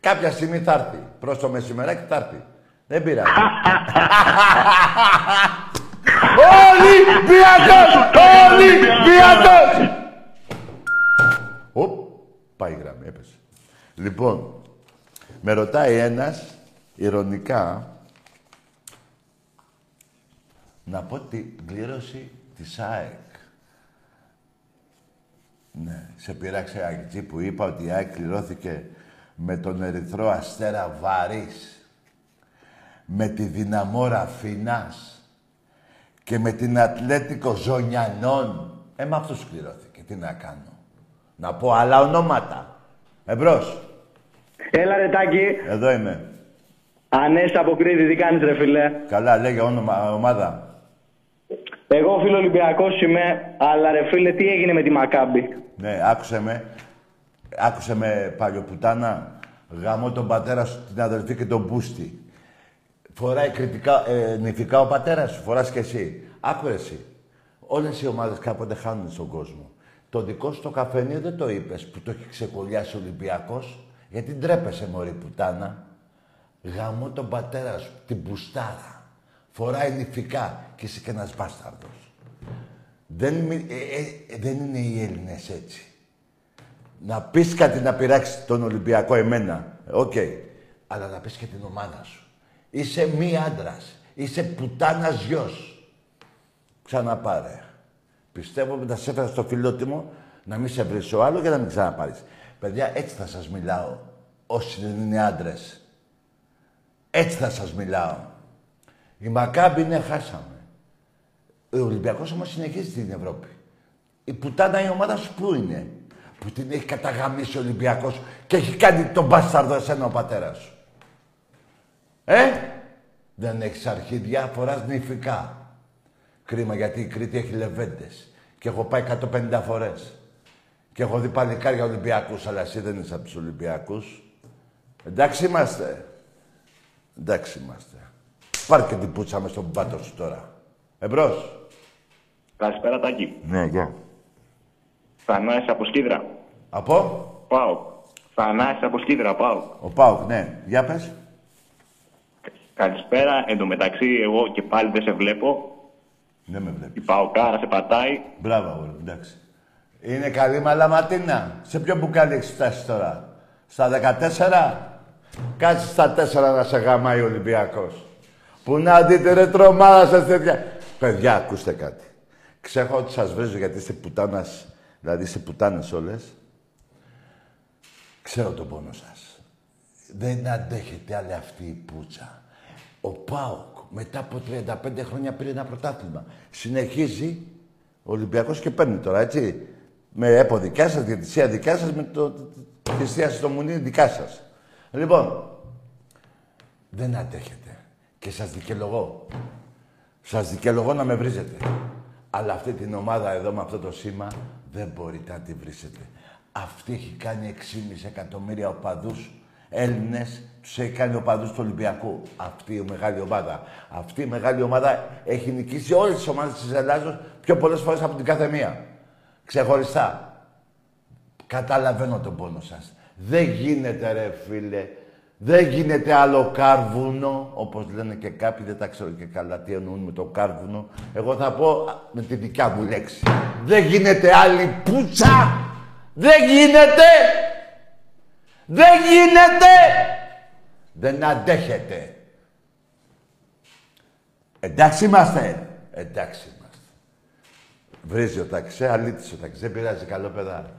B: Κάποια στιγμή θα έρθει. Προς το μεσημεράκι θα έρθει. Δεν πειράζει. Ολυμπιακός! Ολυμπιακός! Οπ, πάει η γραμμή, έπεσε. Λοιπόν, με ρωτάει ένας, ηρωνικά, να πω την κλήρωση της ΑΕΚ. Ναι, σε πειράξε Αγγιτζή που είπα ότι η ΑΕΚ κληρώθηκε με τον Ερυθρό Αστέρα Βαρύς, με τη Δυναμόρα Φινάς και με την Ατλέτικο Ζωνιανών. Ε, με αυτούς κληρώθηκε. Τι να κάνω. Να πω άλλα ονόματα. Εμπρός.
E: Έλα ρε Τάκη,
B: Εδώ είμαι.
E: Ανέσαι από Κρήτη, τι κάνεις ρε φίλε;
B: Καλά, λέγε όνομα, ομάδα.
E: Εγώ φίλο Ολυμπιακός είμαι, αλλά ρε φίλε τι έγινε με τη Μακάμπη;
B: Ναι, άκουσε με. Άκουσε με παλιοπουτάνα. Γαμώ τον πατέρα σου, την αδελφή και τον Μπούστη. Φοράει κριτικά, ε, νηφικά ο πατέρας σου, φοράς και εσύ. Άκου εσύ. Όλες οι ομάδες κάποτε χάνουν στον κόσμο. Το δικό σου το καφενείο δεν το είπες που το έχει ξεκολλιάσει ο Ολυμπιακός. Γιατί ντρέπεσαι μωρή πουτάνα. Γαμώ τον πατέρα σου, την μπουστάρα. Φοράει νηφικά και είσαι και ένας μπάσταρδος. Δεν, μι- ε, ε, δεν είναι οι Έλληνες έτσι. Να πεις κάτι να πειράξεις τον Ολυμπιακό εμένα. Οκ. Αλλά να πεις και την ομάδα σου. Είσαι μη άντρας. Είσαι πουτάνας γιος. Ξαναπάρε. Πιστεύω ότι θα σε έφερα στο φιλότιμο να μην σε βρεις ο άλλο και να μην ξαναπάρεις. Παιδιά, έτσι θα σας μιλάω. Όσοι δεν είναι άντρες. Έτσι θα σας μιλάω. Η Μακάμπη είναι χάσαμε. Ο Ολυμπιακός όμως συνεχίζει στην Ευρώπη. Η πουτάνα η ομάδα σου πού είναι; Που την έχει καταγαμίσει ο Ολυμπιακός και έχει κάνει τον μπάσταρδο εσένα ο πατέρας σου. Ε, δεν έχεις αρχίδια, φοράς νηφικά. Κρίμα γιατί η Κρήτη έχει λεβέντες. Και έχω πάει 150 φορές. Και έχω δει παλικάρια Ολυμπιακούς, αλλά εσύ δεν είσαι από τους Ολυμπιακούς. Εντάξει είμαστε. Εντάξει είμαστε. Πάρ και την πούτσα μες στον πάτο σου τώρα. Εμπρός.
G: Καλησπέρα Τάκη.
B: Ναι, γεια.
G: Θανάσης από Σκύδρα.
B: Από,
G: Πάω. Θανάσης από Σκύδρα, πάω.
B: ο Πάουκ, ναι. Για πες.
G: Καλησπέρα. Εν τω μεταξύ, εγώ και πάλι δεν σε βλέπω.
B: Δεν με βλέπεις.
G: Η Παοκάρα σε πατάει.
B: Μπράβο, αγόρι, μου, εντάξει. Είναι καλή μαλαματίνα. Σε ποιο μπουκάλι έχεις φτάσει τώρα; Στα 14. Κάτσε στα 4 να σε γαμάει ο Ολυμπιακός. Πού να δείτε ρε τρομάδα σας τέτοια. Παιδιά, ακούστε κάτι. Ξέρω ότι σας βρίζω γιατί είστε πουτάνας, δηλαδή είστε πουτάνες όλες. Ξέρω τον πόνο σας. Δεν αντέχετε άλλη αυτή η πουτσα. Ο ΠΑΟΚ μετά από 35 χρόνια πήρε ένα πρωτάθλημα. Συνεχίζει ο Ολυμπιακός και παίρνει τώρα, έτσι. Με έπο δικά σας, διαιτησία δικά σας, με το, τη θυσία στο μουνί δικά σας. Λοιπόν, δεν αντέχετε. Και σας δικαιολογώ. Σας δικαιολογώ να με βρίζετε. Αλλά αυτή την ομάδα εδώ με αυτό το σήμα δεν μπορείτε να τη βρίσετε. Αυτή έχει κάνει 6,5 εκατομμύρια οπαδούς Έλληνες τους έχει κάνει ο παδούς του Ολυμπιακού. Αυτή η μεγάλη ομάδα. Αυτή η μεγάλη ομάδα έχει νικήσει όλες τις ομάδες της Ελλάδος πιο πολλές φορές από την κάθε μία. Ξεχωριστά. Καταλαβαίνω τον πόνο σας. Δεν γίνεται ρε φίλε. Δεν γίνεται άλλο κάρβουνο, όπως λένε και κάποιοι, δεν τα ξέρω και καλά τι εννοούν με το κάρβουνο. Εγώ θα πω α, με τη δικιά μου λέξη. Δεν γίνεται άλλη πουτσα! Δεν γίνεται! Δεν γίνεται! Δεν αντέχετε. Εντάξει είμαστε. Εντάξει είμαστε. Βρίζει ο ταξέ, αλήτης ο ταξέ. Δεν πειράζει καλό παιδά.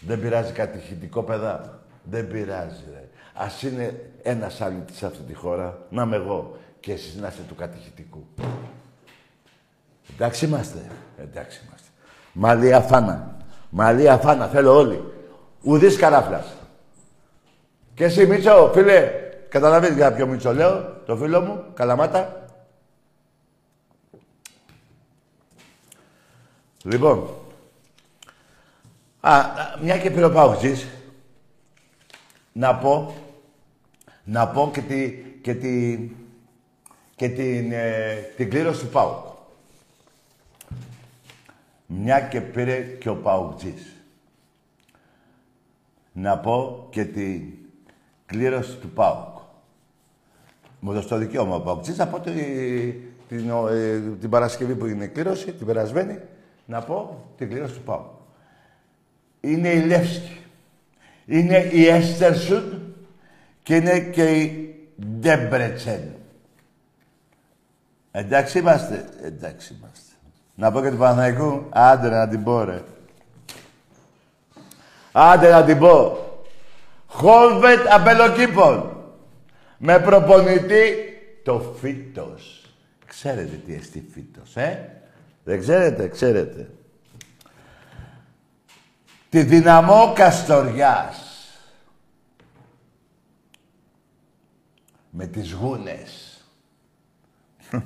B: Δεν πειράζει κατηχητικό παιδά. Δεν πειράζει ρε. Ας είναι ένας αλήτης σε αυτή τη χώρα, να είμαι εγώ. Και εσείς να είστε του κατηχητικού. Εντάξει είμαστε. Εντάξει είμαστε. Μαλία φάνα. Μαλία φάνα. Θέλω όλοι. Ουδής καράφλας. Και εσύ Μίτσο, φίλε, καταλαβαίνεις για ποιο Μίτσο λέω, το φίλο μου, Καλαμάτα. Λοιπόν, α, μια και πήρε ο Παουτζής, να πω, να πω και, τη, και, τη, και την, ε, την κλήρωση του Πάουκ. Μια και πήρε και ο Παουτζής. Να πω και την κλήρωση του ΠΑΟΚ. Μου δώσει το δικαίωμα ο Παουτζής, να πω τη, την, ο, ε, την Παρασκευή που είναι η κλήρωση, την περασμένη, να πω την κλήρωση του ΠΑΟΚ. Είναι η Λεύσκη. Είναι η Έστερσουντ και είναι και η Ντέμπρετσεν. Εντάξει είμαστε. Εντάξει είμαστε. Να πω και του Παναθηναϊκού. Άντε να την πω, ρε. Άντε να την πω. Χόλβετ Αμπελοκήπων. Με προπονητή το Φίτος. Ξέρετε τι εστί Φίτος, ε; Δεν ξέρετε, ξέρετε. Τη δυναμό Καστοριάς. Με τις γούνες.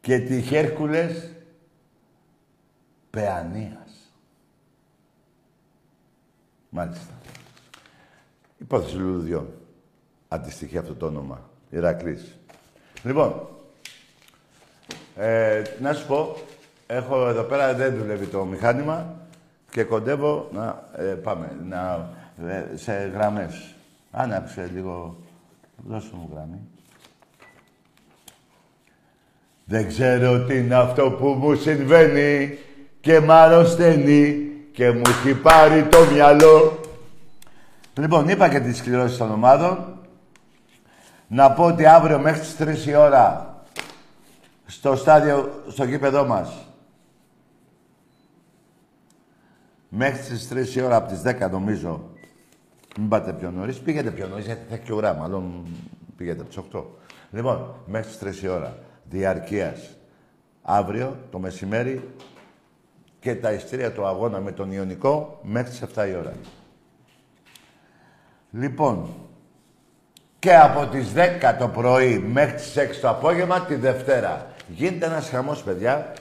B: και τη Χέρκουλες Παιανίας. Μάλιστα. Υπόθεση λουλουδιών. Αντιστοιχεί αυτό το όνομα. Ηρακλής. Λοιπόν, ε, να σου πω, έχω εδώ πέρα, δεν δουλεύει το μηχάνημα και κοντεύω να ε, πάμε να, ε, σε γραμμές. Άναψε λίγο, δώσε μου γραμμή. Δεν ξέρω τι είναι αυτό που μου συμβαίνει και μ' αρρωσταίνει και μου έχει πάρει το μυαλό. Λοιπόν, είπα και τις κληρώσεις των ομάδων. Να πω ότι αύριο μέχρι τις 3 η ώρα στο στάδιο, στο γήπεδό μας. Μέχρι τις 3 η ώρα, από τις 10 νομίζω, μην πάτε πιο νωρίς. Πήγαινε πιο νωρίς, γιατί θα έχει και ουρά, μάλλον πήγαινε από τις 8. Λοιπόν, μέχρι τις 3 η ώρα, διαρκείας, αύριο το μεσημέρι και τα ιστήρια του αγώνα με τον Ιωνικό μέχρι τις 7 η ώρα. Λοιπόν, και από τις 10 το πρωί μέχρι τις 6 το απόγευμα τη Δευτέρα. Γίνεται ένας χαμός, παιδιά.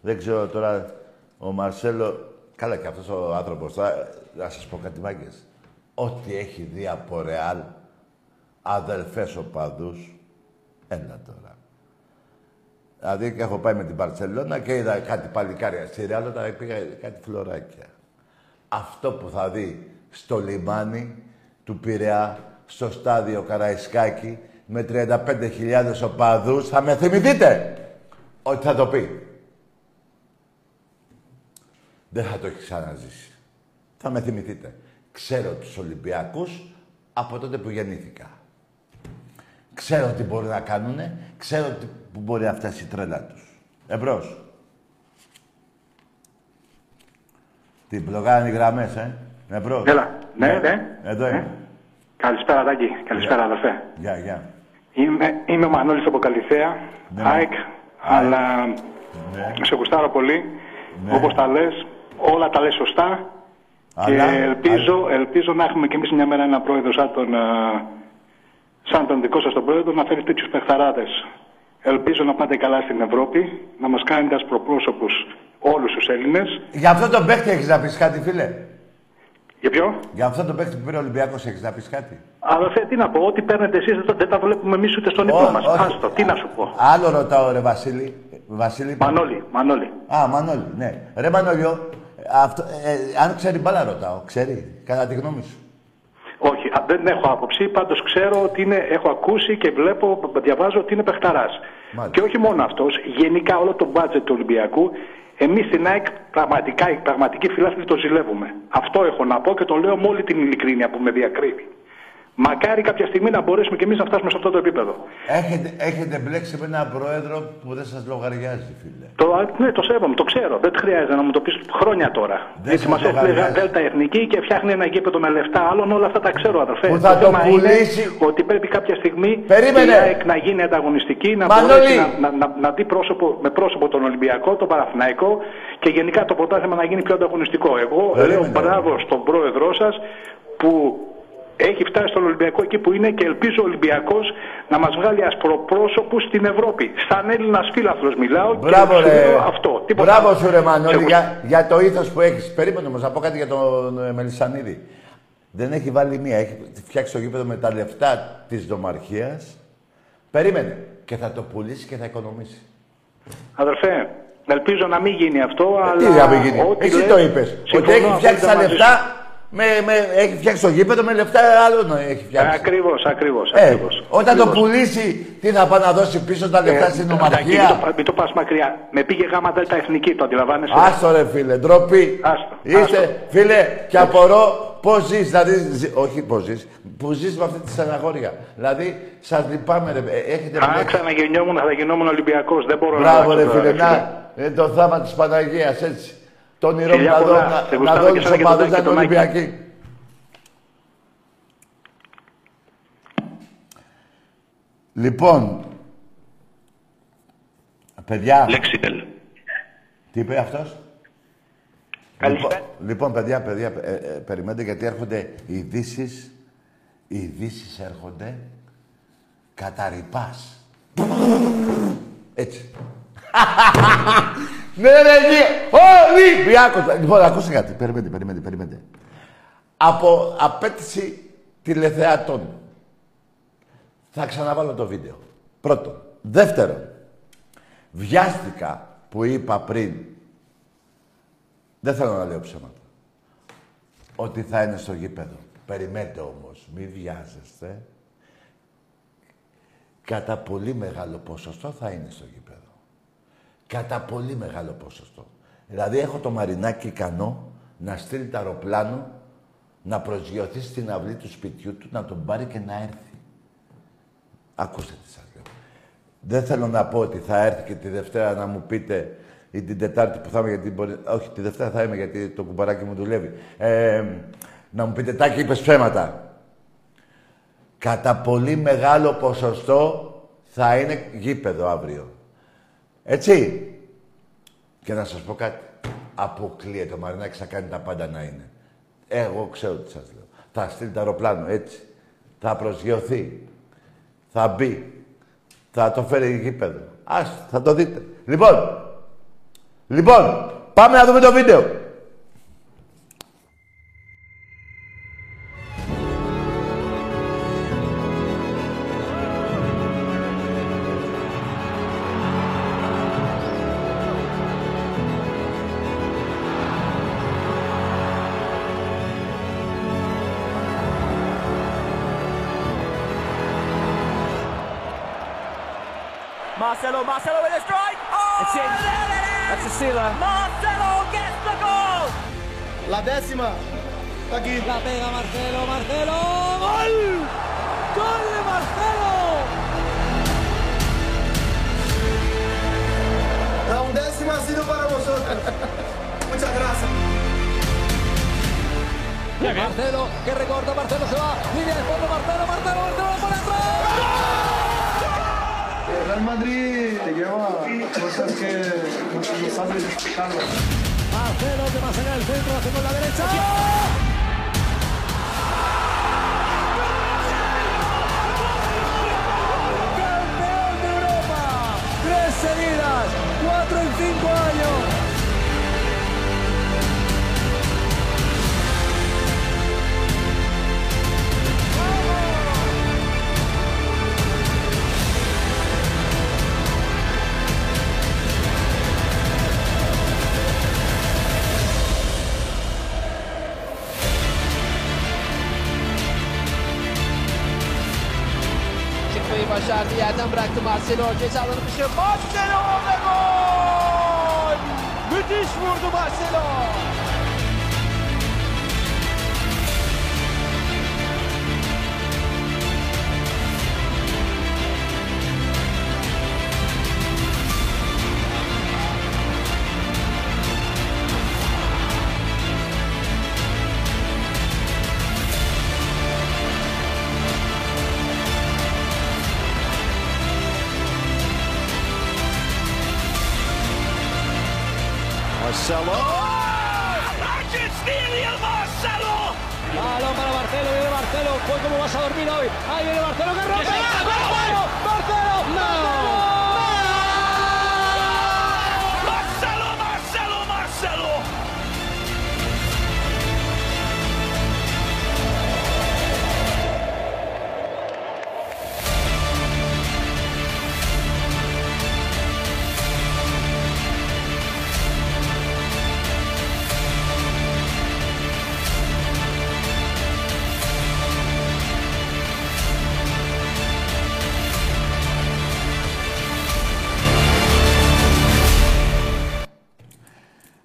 B: Δεν ξέρω τώρα ο Μαρσέλο... Καλά και αυτός ο άνθρωπος, θα, να σας πω κάτι μάγκες. Ό,τι έχει δει από Ρεάλ, αδελφές οπαδούς, έλα τώρα. Δηλαδή και έχω πάει με την Παρσελώνα και είδα κάτι παλικάρια στη Ρεάλ, όταν πήγα κάτι φλωράκια. Αυτό που θα δει στο λιμάνι του Πειραιά, στο στάδιο Καραϊσκάκη, με 35.000 οπαδούς, θα με θυμηθείτε ότι θα το πει. Δεν θα το έχει ξαναζήσει. Θα με θυμηθείτε. Ξέρω τους Ολυμπιακούς από τότε που γεννήθηκα. Ξέρω τι μπορεί να κάνουνε, ξέρω τι, που μπορεί να φτάσει η τρέλα τους. Εμπρός. Τι πλογάνε οι γραμμές, ε. Εμπρός.
H: Έλα. Ναι, ναι.
B: Εδώ είμαι.
H: Καλησπέρα, Τάκη. Καλησπέρα, αδερφέ.
B: Γεια, γεια.
H: Είμαι, είμαι ο Μανώλης από Καλυθέα,
B: Ναι.
H: ΑΕΚ, αλλά
B: Ναι.
H: σε γουστάρω πολύ.
B: Ναι.
H: Όπως τα λες, όλα τα λες σωστά.
B: Αλλά-
H: και ελπίζω, ελπίζω να έχουμε κι εμείς μια μέρα ένα πρόεδρο σαν τον, α, σαν τον δικό σας τον πρόεδρο να φέρει τέτοιους παιχταράδες. Ελπίζω να πάτε καλά στην Ευρώπη, να μας κάνετε ασπροπρόσωπους όλους τους Έλληνες.
B: Για αυτό τον παίχτη έχεις να πεις κάτι, φίλε;
H: Για ποιο;
B: Για αυτό το παίκτη που πήρε ο Ολυμπιακός, έχεις να πεις κάτι;
H: Αδερφέ, τι να πω, ό,τι παίρνετε εσείς δεν, τα- δεν τα βλέπουμε εμείς ούτε στον ύπνο
B: Ω,
H: μας.
B: όχι.
H: Άστο, τι να σου πω.
B: Άλλο ρωτάω, ρε Βασίλη. Βασίλη
H: Μανώλη, Μανώλη.
B: Α, Μανώλη, ναι. Ρε Μανώλιο, αυτό, ε, αν ξέρει μπάλα ρωτάω. Ξέρει, κατά τη γνώμη σου.
H: Όχι, α, δεν έχω άποψη. Πάντως ξέρω ότι είναι, έχω ακούσει και βλέπω, διαβάζω ότι είναι παιχταράς.
B: Μάλιστα.
H: Και όχι μόνο αυτός, γενικά όλο το μπάτζετ του Ολυμπιακού, εμείς στην ΑΕΚ πραγματικά, οι πραγματικοί φιλάθλοι το ζηλεύουμε. Αυτό έχω να πω και το λέω με όλη την ειλικρίνεια που με διακρύβει. Μακάρι κάποια στιγμή να μπορέσουμε και εμείς να φτάσουμε σε αυτό το επίπεδο.
B: Έχετε, έχετε μπλέξει με έναν πρόεδρο που δεν σας λογαριάζει, φίλε.
H: Το, ναι, το σέβομαι, το ξέρω. Δεν χρειάζεται να μου το πεις χρόνια τώρα.
B: Δεν
H: Έτσι
B: σε
H: μας έστειλε
B: λογαριάζει.
H: Δέλτα Εθνική και φτιάχνει ένα γήπεδο με λεφτά άλλων. Όλα αυτά τα ξέρω, αδερφέ.
B: Που θα το
H: θέμα είναι
B: πουλήσει.
H: ότι πρέπει κάποια στιγμή
B: Περίμενε.
H: η ΑΕΚ να γίνει ανταγωνιστική, να
B: Μανώλη.
H: μπορέσει να, να, να, να δει πρόσωπο, με πρόσωπο τον Ολυμπιακό, τον Παναθηναϊκό και γενικά το πρωτάθλημα να γίνει πιο ανταγωνιστικό. Εγώ
B: Περίμενε.
H: λέω μπράβο στον πρόεδρό σας που έχει φτάσει στον Ολυμπιακό εκεί που είναι και ελπίζω ο Ολυμπιακός να μας βγάλει ασπροπρόσωπους στην Ευρώπη. Σαν Έλληνας φίλαθλος μιλάω
B: Μπράβο,
H: και σου
B: ρε.
H: λέω αυτό. Τίποτα
B: Μπράβο
H: άλλο.
B: σου, ρε Μανώλη,
H: Σε-
B: για, για το ήθος που έχεις. Περίμενε όμως, να πω κάτι για τον ε, Μελισανίδη. Δεν έχει βάλει μία. Έχει φτιάξει το γήπεδο με τα λεφτά της νομαρχία. Περίμενε. Και θα το πουλήσει και θα οικονομήσει.
H: Αδερφέ, ελπίζω να μην γίνει αυτό, αλλά.
B: Τι να μην γίνει;
H: ό,τι
B: Εσύ
H: λες,
B: το είπες. Ότι
H: συμφωνώ
B: έχει φτιάξει τα
H: απόλυτα μαζί
B: λεφτά. Με, με, έχει φτιάξει το γήπεδο με λεφτά άλλων έχει φτιάξει.
H: Ακριβώς, ακριβώς.
B: Ε, όταν το πουλήσει, τι θα πάει να δώσει πίσω τα λεφτά στην
H: Μην
B: νομαρχία.
H: το, μην το πας μακριά. Με πήγε γάμα δέλτα εθνική, το αντιλαμβάνεσαι.
B: Άστο ρε φίλε, ντροπή.
H: Άστο,
B: Είστε,
H: άστο.
B: φίλε, και απορώ πώς ζεις, δηλαδή, ζει- όχι πώς ζεις, που ζεις με αυτή τη στεναχώρια. Δηλαδή, σας λυπάμαι, ρε, ε, έχετε
H: Αν
B: μπλέξει.
H: ξαναγεννιόμουν, θα γινόμουν Ολυμπιακός. Δεν μπορώ να
B: Μπράβο,
H: αλλάξω
B: ρε
H: τώρα,
B: φίλε,
H: ρε
B: να, είναι το θάμα της Παναγίας, έτσι. Το όνειρό μου
H: Φιλιά
B: να δω,
H: πολλά.
B: να,
H: Σε
B: να
H: γουστάρω
B: δω
H: και
B: του
H: εσένα και τον
B: οπαδού
H: Τάκη
B: να
H: και
B: είναι
H: τον Άκη.
B: Ολυμπιακοί. Λοιπόν, παιδιά,
G: Λέξιτελ.
B: τι είπε αυτός;
E: Καλησπέρα.
B: Λοιπόν, λοιπόν, παιδιά, παιδιά, ε, ε, περιμένετε γιατί έρχονται ειδήσεις. Οι ειδήσεις έρχονται κατά ρηπάς. Έτσι. ναι, ναι, ναι. Ολυμπιακός. Λοιπόν, ακούστε κάτι. Περιμένετε, περιμένετε, περιμένετε. Από απέτηση τηλεθεατών. Θα ξαναβάλω το βίντεο. Πρώτον. Δεύτερον. Βιάστηκα που είπα πριν δεν θέλω να λέω ψέματα. Ότι θα είναι στο γήπεδο. Περιμένετε όμως, μη βιάζεστε. Κατά πολύ μεγάλο ποσοστό θα είναι στο γήπεδο. Κατά πολύ μεγάλο ποσοστό. Δηλαδή έχω το μαρινάκι ικανό να στείλει το αεροπλάνο να προσγειωθεί στην αυλή του σπιτιού του, να τον πάρει και να έρθει. Ακούστε τι σας λέω. Δεν θέλω να πω ότι θα έρθει και τη Δευτέρα να μου πείτε ή την Τετάρτη που θα είμαι γιατί μπορεί... Όχι, τη Δευτέρα θα είμαι γιατί το κουμπαράκι μου δουλεύει. Ε, να μου πείτε, Τάκη, είπες ψέματα. Κατά πολύ μεγάλο ποσοστό θα είναι γήπεδο αύριο. Έτσι. Και να σας πω κάτι. Αποκλείεται ο Μαρινάκης θα κάνει τα πάντα να είναι. Εγώ ξέρω τι σας λέω. Θα στείλει το αεροπλάνο, έτσι. Θα προσγειωθεί. Θα μπει. Θα το φέρει γήπεδο. Ας, θα το δείτε. Λοιπόν, λοιπόν, πάμε να δούμε το βίντεο.
D: Taylor, Jason Allen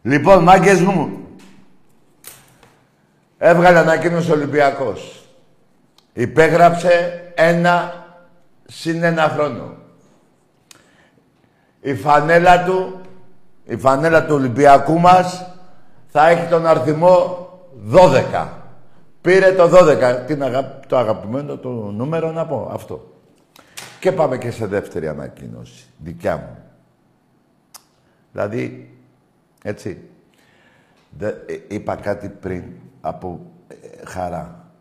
B: Λοιπόν, μάγκες μου, έβγαλε ανακοίνωση ο Ολυμπιακός. Υπέγραψε ένα συν ένα χρόνο. Η φανέλα του, η φανέλα του Ολυμπιακού μας θα έχει τον αριθμό 12. Πήρε το 12. Τι είναι αγα- το αγαπημένο του νούμερο να πω αυτό. Και πάμε και σε δεύτερη ανακοίνωση. Δικιά μου. Δηλαδή, έτσι. Δε, ε, είπα κάτι πριν από ε, χαρά.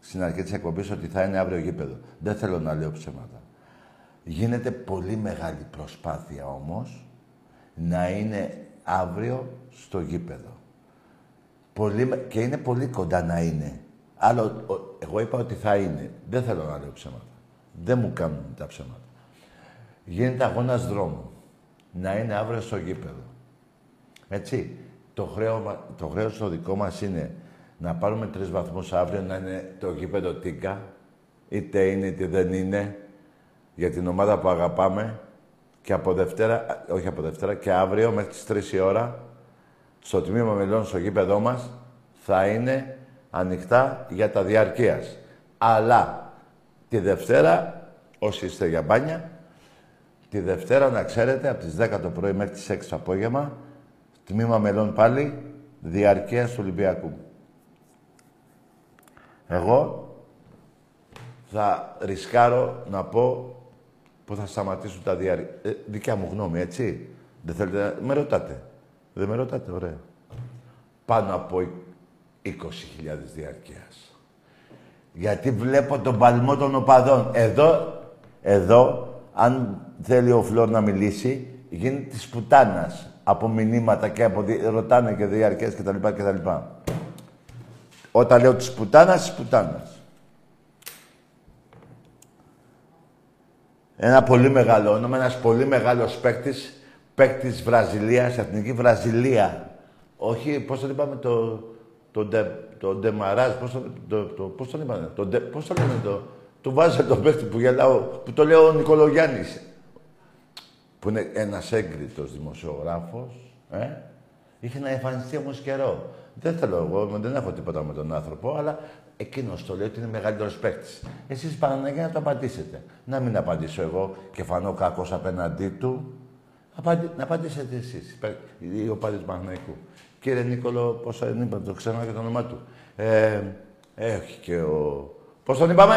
B: Στην αρχή της εκπομπής ότι θα είναι αύριο γήπεδο. Δεν θέλω να λέω ψέματα. Γίνεται πολύ μεγάλη προσπάθεια όμως να είναι αύριο στο γήπεδο. Πολύ, με- και είναι πολύ κοντά να είναι. Άλλο, ο- εγώ είπα ότι θα είναι. Δεν θέλω να λέω ψέματα. Δεν μου κάνουν τα ψέματα. Γίνεται αγώνας δρόμου. Να είναι αύριο στο γήπεδο. Έτσι. Το χρέος, το χρέος το δικό μας είναι να πάρουμε τρεις βαθμούς αύριο, να είναι το γήπεδο τίκα, είτε είναι είτε δεν είναι, για την ομάδα που αγαπάμε και από Δευτέρα, όχι από Δευτέρα, και αύριο μέχρι τις 3 η ώρα, στο τμήμα μελών στο γήπεδό μας, θα είναι ανοιχτά για τα διαρκείας. Αλλά τη Δευτέρα, όσοι είστε για μπάνια, τη Δευτέρα να ξέρετε, από τις 10 το πρωί μέχρι τις 6 το απόγευμα, τμήμα μελών πάλι, διαρκείας του Ολυμπιακού. Εγώ θα ρισκάρω να πω που θα σταματήσουν τα διαρκεία. Ε, δικιά μου γνώμη, έτσι. Δεν θέλετε να... Με ρωτάτε. Δεν με ρωτάτε, ωραία. Πάνω από 20.000 διαρκείας. Γιατί βλέπω τον παλμό των οπαδών. Εδώ, εδώ, αν θέλει ο Φλόρ να μιλήσει, γίνεται της πουτάνας. Από μηνύματα και από... δι- Ρωτάνε και διαρκές κτλ. κτλ. Όταν λέω της πουτάνας, της πουτάνας. Ένα πολύ μεγάλο όνομα, ένας πολύ μεγάλος παίκτης, παίκτης Βραζιλίας, εθνική Βραζιλία. Όχι, πώς τον είπαμε, το, το, ντε, το Ντεμαράζ, πώς τον, το, το, πώς τον είπαμε, το, ντε, πώς τον λένε, το, του βάζε τον παίκτη που γελάω, που το λέω ο Νικολογιάννης, που είναι ένας έγκριτος δημοσιογράφος, ε, είχε να εμφανιστεί όμως καιρό. Δεν θέλω εγώ, δεν έχω τίποτα με τον άνθρωπο, αλλά εκείνος το λέει ότι είναι μεγαλύτερος παίκτης. Εσείς Παναγία να το απαντήσετε. Να μην απαντήσω εγώ και φανώ κακός απέναντί του. Απαντι... Να απαντήσετε εσείς, οι οπαδοί του Παναγικού. Κύριε Νίκολο, πώς τον είπα, το ξέρω και το όνομά του. Ε, έχει και ο. Πώς τον είπαμε,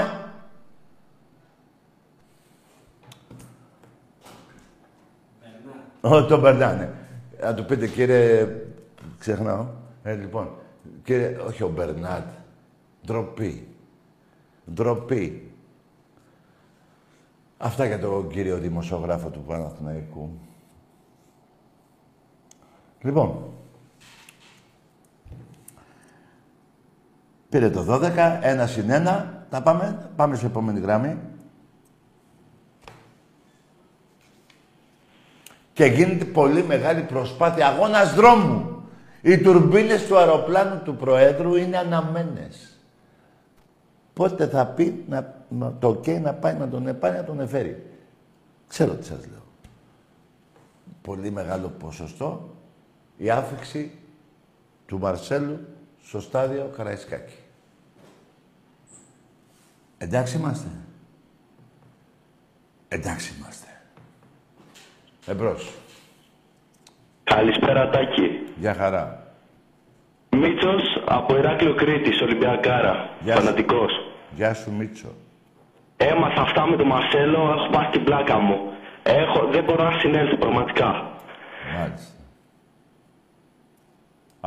B: Ω, τον Μπερνάνε. Να του πείτε, κύριε... Ξεχνάω. Ε, λοιπόν, κύριε... Όχι ο Μπερνάτ. Ντροπή. Ντροπή. Αυτά για τον κύριο δημοσιογράφο του Παναθηναϊκού. Λοιπόν. Πήρε το 12, ένα συν ένα. Τα πάμε. Πάμε σε επόμενη γραμμή. Και γίνεται πολύ μεγάλη προσπάθεια αγώνας δρόμου. Οι τουρμπίνες του αεροπλάνου του Προέδρου είναι αναμένες. πότε θα πει να, να- το OK να πάει να τον επάει να τον εφέρει. Ξέρω τι σας λέω. Πολύ μεγάλο ποσοστό η άφηξη του Μαρσέλου στο στάδιο Καραϊσκάκη. Εντάξει είμαστε. Εντάξει είμαστε. Εμπρός.
I: Καλησπέρα Τάκη.
B: Γεια χαρά.
I: Μίτσος από Ηράκλειο Κρήτης, Ολυμπιακάρα.
B: Γεια σου.
I: Φανατικός.
B: Γεια σου Μίτσο.
I: Έμαθα αυτά με τον Μαρσέλο, έχω πάθει την πλάκα μου. Έχω, δεν μπορώ να συνέλθω πραγματικά.
B: Μάλιστα.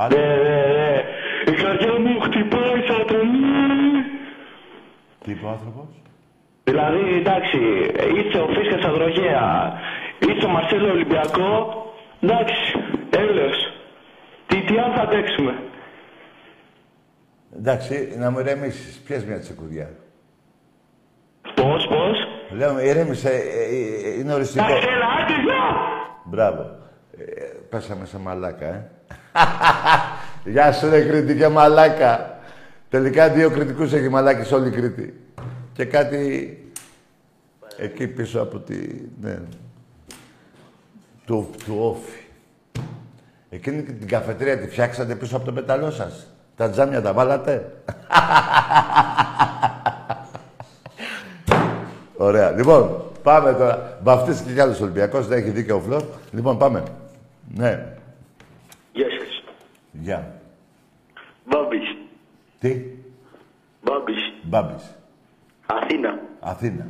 I: Ρε, ρε, ρε. Η καρδιά μου χτυπάει σαν τον...
B: Τι είπε ο άνθρωπος;
I: Δηλαδή, εντάξει, είσαι ο Φίσκας Αδρογέα, είσαι ο Μαρσέλο Ολυμπιακό, εντάξει, έλεος. Τι, τι αν θα αντέξουμε;
B: Εντάξει, να μου ηρεμήσεις. Πιες μια τσεκουδιά;
I: Πώς, πώς;
B: Λέω, ηρέμησε. ε, ε, είναι οριστικό.
I: Εντάξει, έλα, άντε, γεια!
B: Μπράβο. Ε, πέσαμε σε μαλάκα, ε. Γεια σου, ρε Κρήτη και μαλάκα. Τελικά δύο κριτικούς έχει μαλάκες όλη η Κρήτη. Και κάτι εκεί πίσω από τη... Ναι. Του, του όφη. Εκείνη και την καφετρία τη φτιάξατε πίσω από το πεταλό σας. Τα τζάμια τα βάλατε. Ωραία. Λοιπόν, πάμε τώρα. Βαφτίστηκε κι άλλος Ολυμπιακός, δεν έχει δίκιο ο Φλόρ. Λοιπόν, πάμε. Ναι.
I: Γεια σας.
B: Γεια.
I: Μπάμπης.
B: Τι;
I: Μπάμπης.
B: Μπάμπης.
I: Αθήνα.
B: Αθήνα.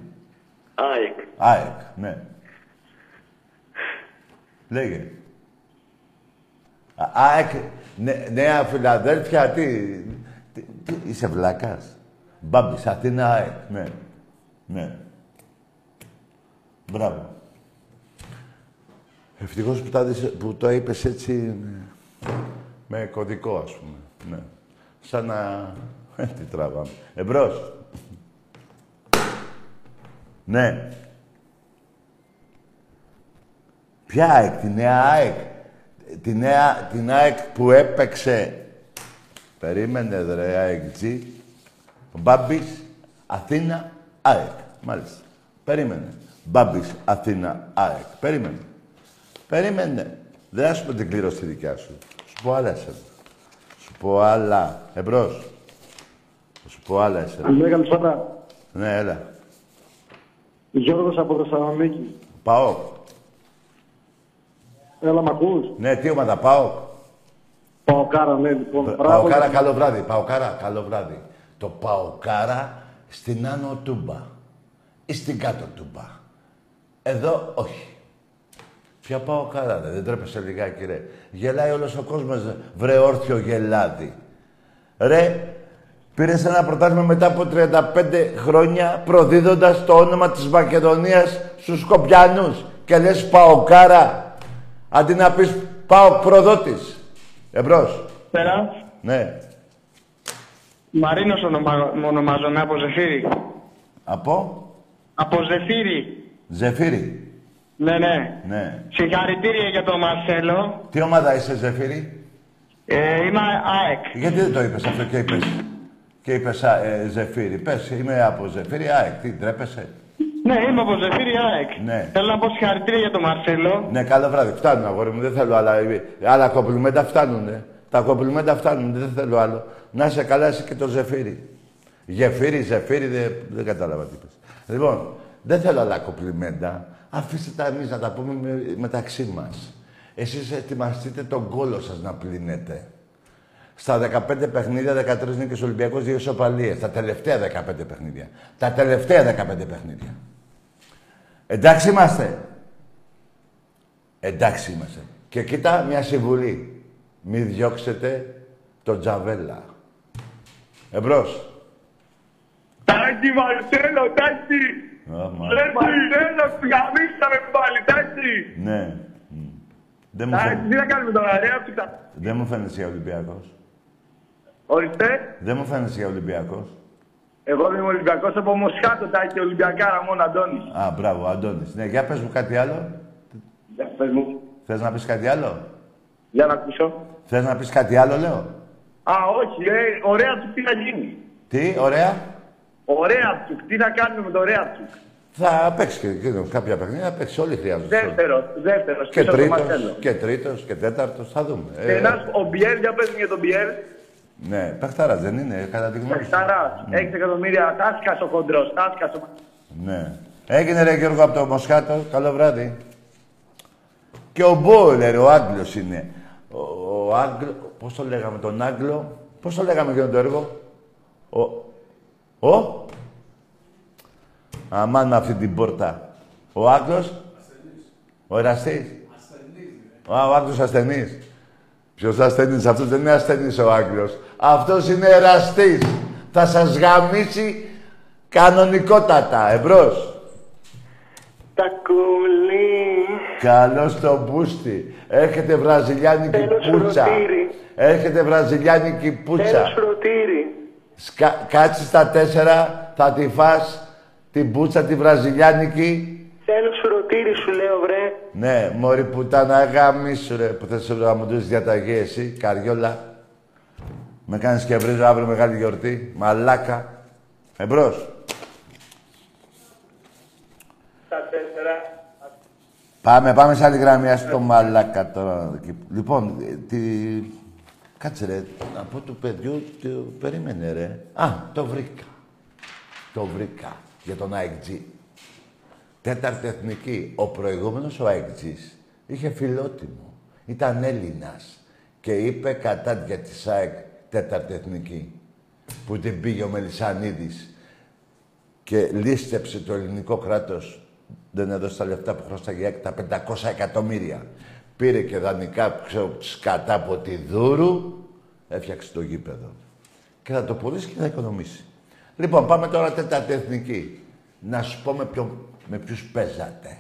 I: ΑΕΚ.
B: ΑΕΚ. Ναι. Λέγε. Α- ΑΕΚ. Νε- Νέα Φιλαδέλφια. Τι. τι, τι είσαι βλάκας. Μπάμπης. Αθήνα ΑΕΚ. Ναι. Ναι. Μπράβο. Ευτυχώς που, τα δεις- που το είπες έτσι με, με κωδικό, ας πούμε. Ναι. Σαν να... Τι τραβάμε. Εμπρός. Ναι. Ποια ΑΕΚ, τη νέα ΑΕΚ. Τη νέα, την ΑΕΚ που έπαιξε. Περίμενε, ρε, ΑΕΚ Ο Μπάμπης, Αθήνα, ΑΕΚ. Μάλιστα. Περίμενε. Μπάμπης, Αθήνα, ΑΕΚ. Περίμενε. Περίμενε. Δεν θα σου πω την κλήρωση τη δικιά σου. Σου πω άλλα εσένα. Σου πω άλλα. Εμπρός. Σου πω άλλα εσένα.
J: Ναι, καλησπέρα.
B: Ναι, έλα.
J: Γιώργος από Θεσσαλονίκη.
B: Πάω.
J: Έλα, μ' ακούς;
B: Ναι, τι ομάδα, πάω.
J: Παοκάρα, ναι, λοιπόν. Μπράβο.
B: Παοκάρα, καλό βράδυ. Παοκάρα, καλό βράδυ. Το Παοκάρα στην Άνω Τούμπα. Ή στην Κάτω Τούμπα; Εδώ όχι. Ποια Παοκάρα, ρε, δεν τρέπεσαι λιγάκι, ρε. Γελάει όλος ο κόσμος, βρε όρθιο γελάδι. Ρε, πήρες ένα πρωτάθλημα μετά από 35 χρόνια προδίδοντας το όνομα της Μακεδονίας στους Σκοπιανούς και λες Παοκάρα αντί να πεις Πάω προδότης. Εμπρός.
K: Πέρα.
B: Ναι.
K: Μαρίνος ονομα... ονομάζομαι από Ζεφύρι.
B: Από;
K: Από Ζεφύρι.
B: Ζεφύρι.
K: Ναι, ναι.
B: Ναι.
K: Συγχαρητήρια για τον Μαρσέλο.
B: Τι ομάδα είσαι, Ζεφύρι;
K: Ε, είμαι ΑΕΚ.
B: Γιατί δεν το είπες αυτό και είπες. Και είπες α, ε, Ζεφύρι. Πες, είμαι από Ζεφύρι. ΑΕΚ, τι, ντρέπεσαι;
K: Ναι, είμαι από Ζεφύρι ΑΕΚ.
B: Ναι.
K: Θέλω να πω συγχαρητήρια για τον Μαρσέλο.
B: Ναι, καλό βράδυ. Φτάνουν, αγόρι μου. Δεν θέλω άλλα. Άλλα κομπλιμέντα φτάνουν. Τα κομπλιμέντα φτάνουν. Δεν θέλω άλλο. Να σε καλά εσύ και το Ζεφύρι. Γεφύρι, Ζεφύρι, δεν, δεν κατάλαβα τι είπες. Λοιπόν, δεν θέλω άλλα κομπλιμέντα. Αφήστε τα εμείς να τα πούμε με- μεταξύ μας. Εσείς ετοιμαστείτε τον κόλο σας να πλύνετε. Στα 15 παιχνίδια, 13 νίκες Ολυμπιακός, δύο ισοπαλίες. Τα τελευταία 15 παιχνίδια. Τα τελευταία 15 παιχνίδια. Εντάξει είμαστε. Εντάξει είμαστε. Και κοίτα μια συμβουλή. Μη διώξετε τον Τζαβέλα. Εμπρός.
F: Τάκη Μαρσέλο, τάκη!
B: Α, μα-
F: Ρε Μαρσέλο, γαμίσαμε πάλι, τάκη!
B: Ναι. Μ. Δεν μου
F: Τάκη,
B: φαίνεται.
F: τι να κάνουμε τώρα, ρε, άφησα.
B: Δεν μου φαίνεσαι για Ολυμπιακός.
F: Ορίστε,
B: Δεν μου φαίνεσαι για Ολυμπιακός.
F: Εγώ είμαι Ολυμπιακός από Μοσχάτο, τάκη, Ολυμπιακάρα, μόνο Αντώνης.
B: Α, μπράβο, Αντώνης. Ναι, για πες μου κάτι άλλο.
F: Για πες μου,
B: Θες να πεις κάτι άλλο;
F: για να ακούσω.
B: Θες να πεις κάτι άλλο, λέω;
F: Α, όχι, ε, ωραία του τι να γίνει.
B: Τι, ωραία;
K: Ο Ρέατσουκ, τι θα κάνουμε με τον Ρέατσουκ.
B: Θα παίξει και εκείνο κάποια παιχνίδια, θα παίξει. Όλοι χρειάζονται.
K: Δεύτερος, δεύτερος.
B: Και τρίτος, και τρίτος, και τέταρτος, θα δούμε.
K: Και
B: Ε,
K: ένας, ο Μπιέλ, για πες μου για τον Μπιέλ.
B: Ναι, παιχτάρας δεν είναι, κατά τη γνώμη σου.
K: Παιχταράς, 6 εκατομμύρια, τάσκας ο χοντρός, τάσκας ο...
B: Ναι. Έγινε ρε Γιώργο από το Μοσχάτο. Καλό βράδυ. Και ο Μπόιλερ, ο Άγγλος είναι. Ο, ο Άγγλο... Πώς το λέγαμε τον Άγγλο. Πώς το λέγαμε και το έργο; Ο... Ο... Αμάν με αυτή την πόρτα. Ο Άγγλος; Ο Εραστής. Α, ο Άγγλος ασθενής. Ποιος ασθενής, αυτός δεν είναι ασθενής ο Άγγλος. Αυτός είναι εραστής. Θα σας γαμίσει κανονικότατα. Εμπρός.
I: Τα κουλή.
B: Καλώς το μπούστι. Έρχεται βραζιλιάνικη
I: Τέλος
B: πουτσα.
I: φροντίρι.
B: Έρχεται βραζιλιάνικη πουτσα.
I: Τέλος φροντίρι.
B: Σκα... Κάτσεις στα τέσσερα, θα τη φας την πουτσα τη βραζιλιάνικη.
I: Τέλος φροντίρι σου λέω βρε.
B: Ναι, μωρή πουτάνα γαμίσου ρε, που θες να μου δώσεις διαταγή εσύ, καριόλα. Με κάνεις και βρίζω αύριο μεγάλη γιορτή, μαλάκα. Εμπρός.
K: Τα τέσσερα.
B: Πάμε, πάμε σε άλλη γραμμή, ας το μαλάκα τώρα. εκεί. Λοιπόν, ε, τι... Κάτσε ρε, να πω του παιδιού, το... περίμενε ρε. Α, το βρήκα. Το βρήκα για τον AXG. Τέταρτη εθνική. Ο προηγούμενος ο AXG's είχε φιλότιμο. Ήταν Έλληνας και είπε κατά για τη ΣΑΕΚ τέταρτη εθνική. Που την πήγε ο Μελισανίδης και λίστεψε το ελληνικό κράτος. Δεν έδωσε τα λεφτά που χρωστάγε η ΑΕΚ, τα 500 εκατομμύρια. Πήρε και δανεικά ξέρω, σκατά από τη Δούρου, έφτιαξε το γήπεδο. Και θα το πουλήσει και θα οικονομήσει. Λοιπόν, πάμε τώρα τέταρτη εθνική. Να σου πω με, ποιον, με ποιους παίζατε.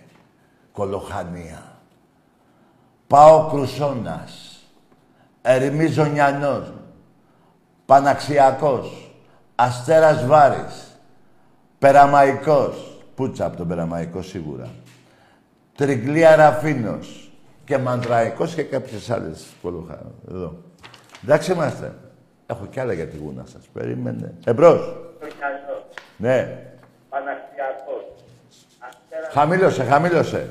B: Κολοχανία; Πάω Κρουσόνας. Ερμή Ζωνιανός. Παναξιακός. Αστέρας Βάρης. Περαμαϊκός. Πούτσα από τον Περαμαϊκό σίγουρα. Τριγκλία Ραφίνος. Και Μανδραϊκός και κάποιες άλλες κολοχα... Εδώ. Εντάξει είμαστε. Έχω κι άλλα για τη γούνα σας. Περίμενε. Εμπρός. Ναι.
K: Παναστιακός.
B: Χαμήλωσε, χαμήλωσε.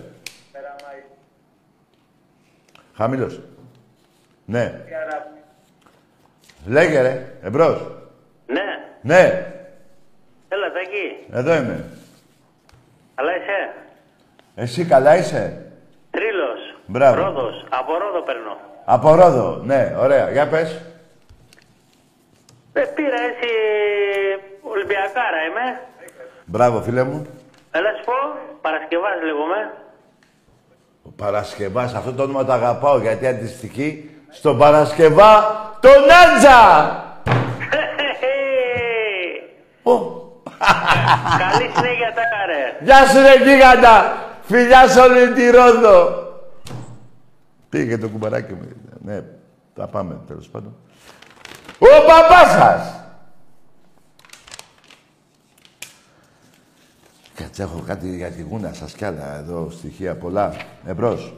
B: Χαμήλωσε. Ναι. Λέγε ρε. Εμπρός.
L: Ναι,
B: Ναι.
L: έλα Τάκη.
B: Εδώ είμαι.
L: Αλλά είσαι;
B: Εσύ καλά είσαι;
L: Τρίλος.
B: Μπράβο.
L: Ρόδος. Από Ρόδο παίρνω.
B: Από Ρόδο. Ναι, ωραία. Για πες.
L: Ε, πήρα έτσι Ολυμπιακάρα είμαι.
B: Μπράβο, φίλε μου.
L: Έλα σου πω, Παρασκευάς λέγομαι.
B: Ο Παρασκευάς, αυτό το όνομα το αγαπάω γιατί αντιστοιχεί στον Παρασκευά τον Άντζα.
L: Καλή συνέχεια τα καρέ.
B: Γεια σου ρε γίγαντα. Φιλιά σε όλη τη Ρόδο. Πήγε το κουμπαράκι μου. Ναι, θα πάμε τέλος πάντων. Ο παπάς σας. Κάτσε, έχω κάτι για τη γούνα σας κι άλλα εδώ, στοιχεία πολλά. Εμπρός.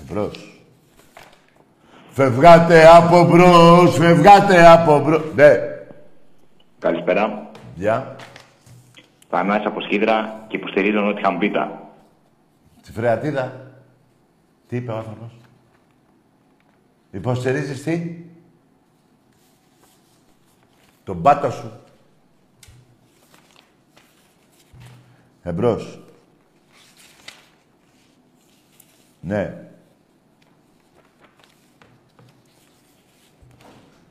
B: Εμπρός. Φευγάτε από μπρος, φευγάτε από μπρος. Ναι.
G: Καλησπέρα.
B: Γεια.
G: Θανάσης από Σκύδρα και υποστηρίζω ότι χαμπίτα.
B: Τη φρεατίδα. Τι είπε ο άνθρωπος; Υποστηρίζεις τι; Τον πάτο σου. Εμπρός. Ναι.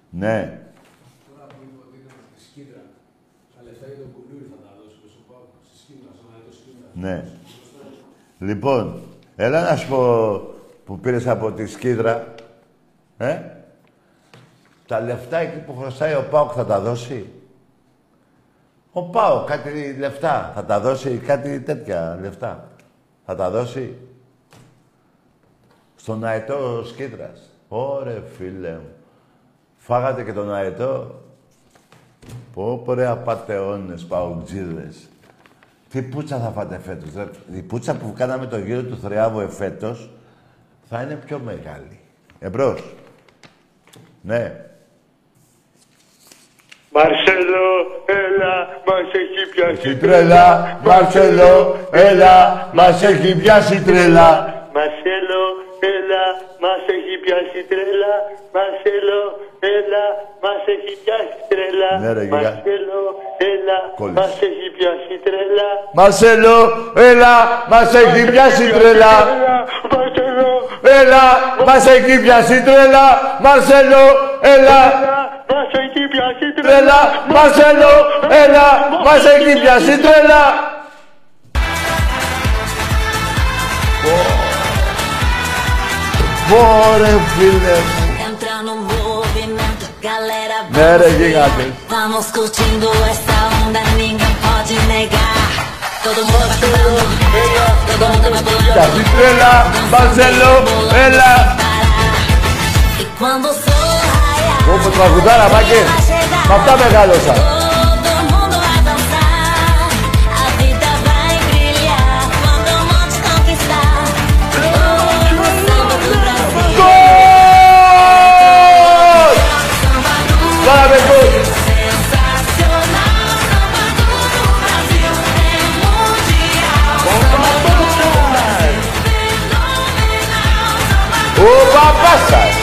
B: Ναι.
M: Τώρα που είπε ότι ήταν στη Σκύδρα, τα λεφτά για τον κουλούρι θα τα δώσει στο Πάκο, στη Σκύδρα, σαν να είναι το Σκύδρα.
B: Ναι. Λοιπόν, έλα να σου πω που πήρες από τη Σκύδρα. Ε; Τα λεφτά εκεί που χρωστάει ο Πάοκ θα τα δώσει; Ο Πάοκ κάτι λεφτά θα τα δώσει, κάτι τέτοια λεφτά. Θα τα δώσει. Στον αετό Σκύδρας. Ωρε φίλε μου. Φάγατε και τον αετό. Πω πω ρε απατεώνες, παουτζίδες. Τι πουτσα θα φάτε φέτος. ρε. Η πουτσα που κάναμε το γύρο του Θριάβου εφέτος θα είναι πιο μεγάλη. Εμπρός. Ναι.
N: Μαρσέλο, έλα, μας έχει πιάσει
B: Η τρέλα, Μαρσέλο, έλα, μας έχει πιάσει τρέλα.
N: Μαρσέλο, έλα, μας έχει πιάσει τρέλα. Μαρσέλο, έλα, μας έχει πιάσει τρέλα.
B: Ναι, ρε, γιγά.
N: Μαρσέλο, έλα,
B: Κόλλησε.
N: μας έχει πιάσει τρέλα.
B: Μαρσέλο, έλα, μας έχει πιάσει τρέλα.
N: Μαρσέλο,
B: Έλα, μας έχει πιάσει τρέλα. Μαρσέλο, έλα,
N: μας έχει πιάσει
B: τρέλα. Μαρσέλο, έλα, μας έχει πιάσει τρέλα. Bora, Vilhena.
A: Entra no movimento, galera.
B: Mera gigante.
A: Vamos curtindo essa onda, ninguém pode negar. Todo mundo vacilando, todo mundo vacilando.
B: Tá estrela, vacilou, ela.
A: E quando sorra, Vamos ajudar a máquina. Mas está pegado, sabe?
B: Ο παπάς σας.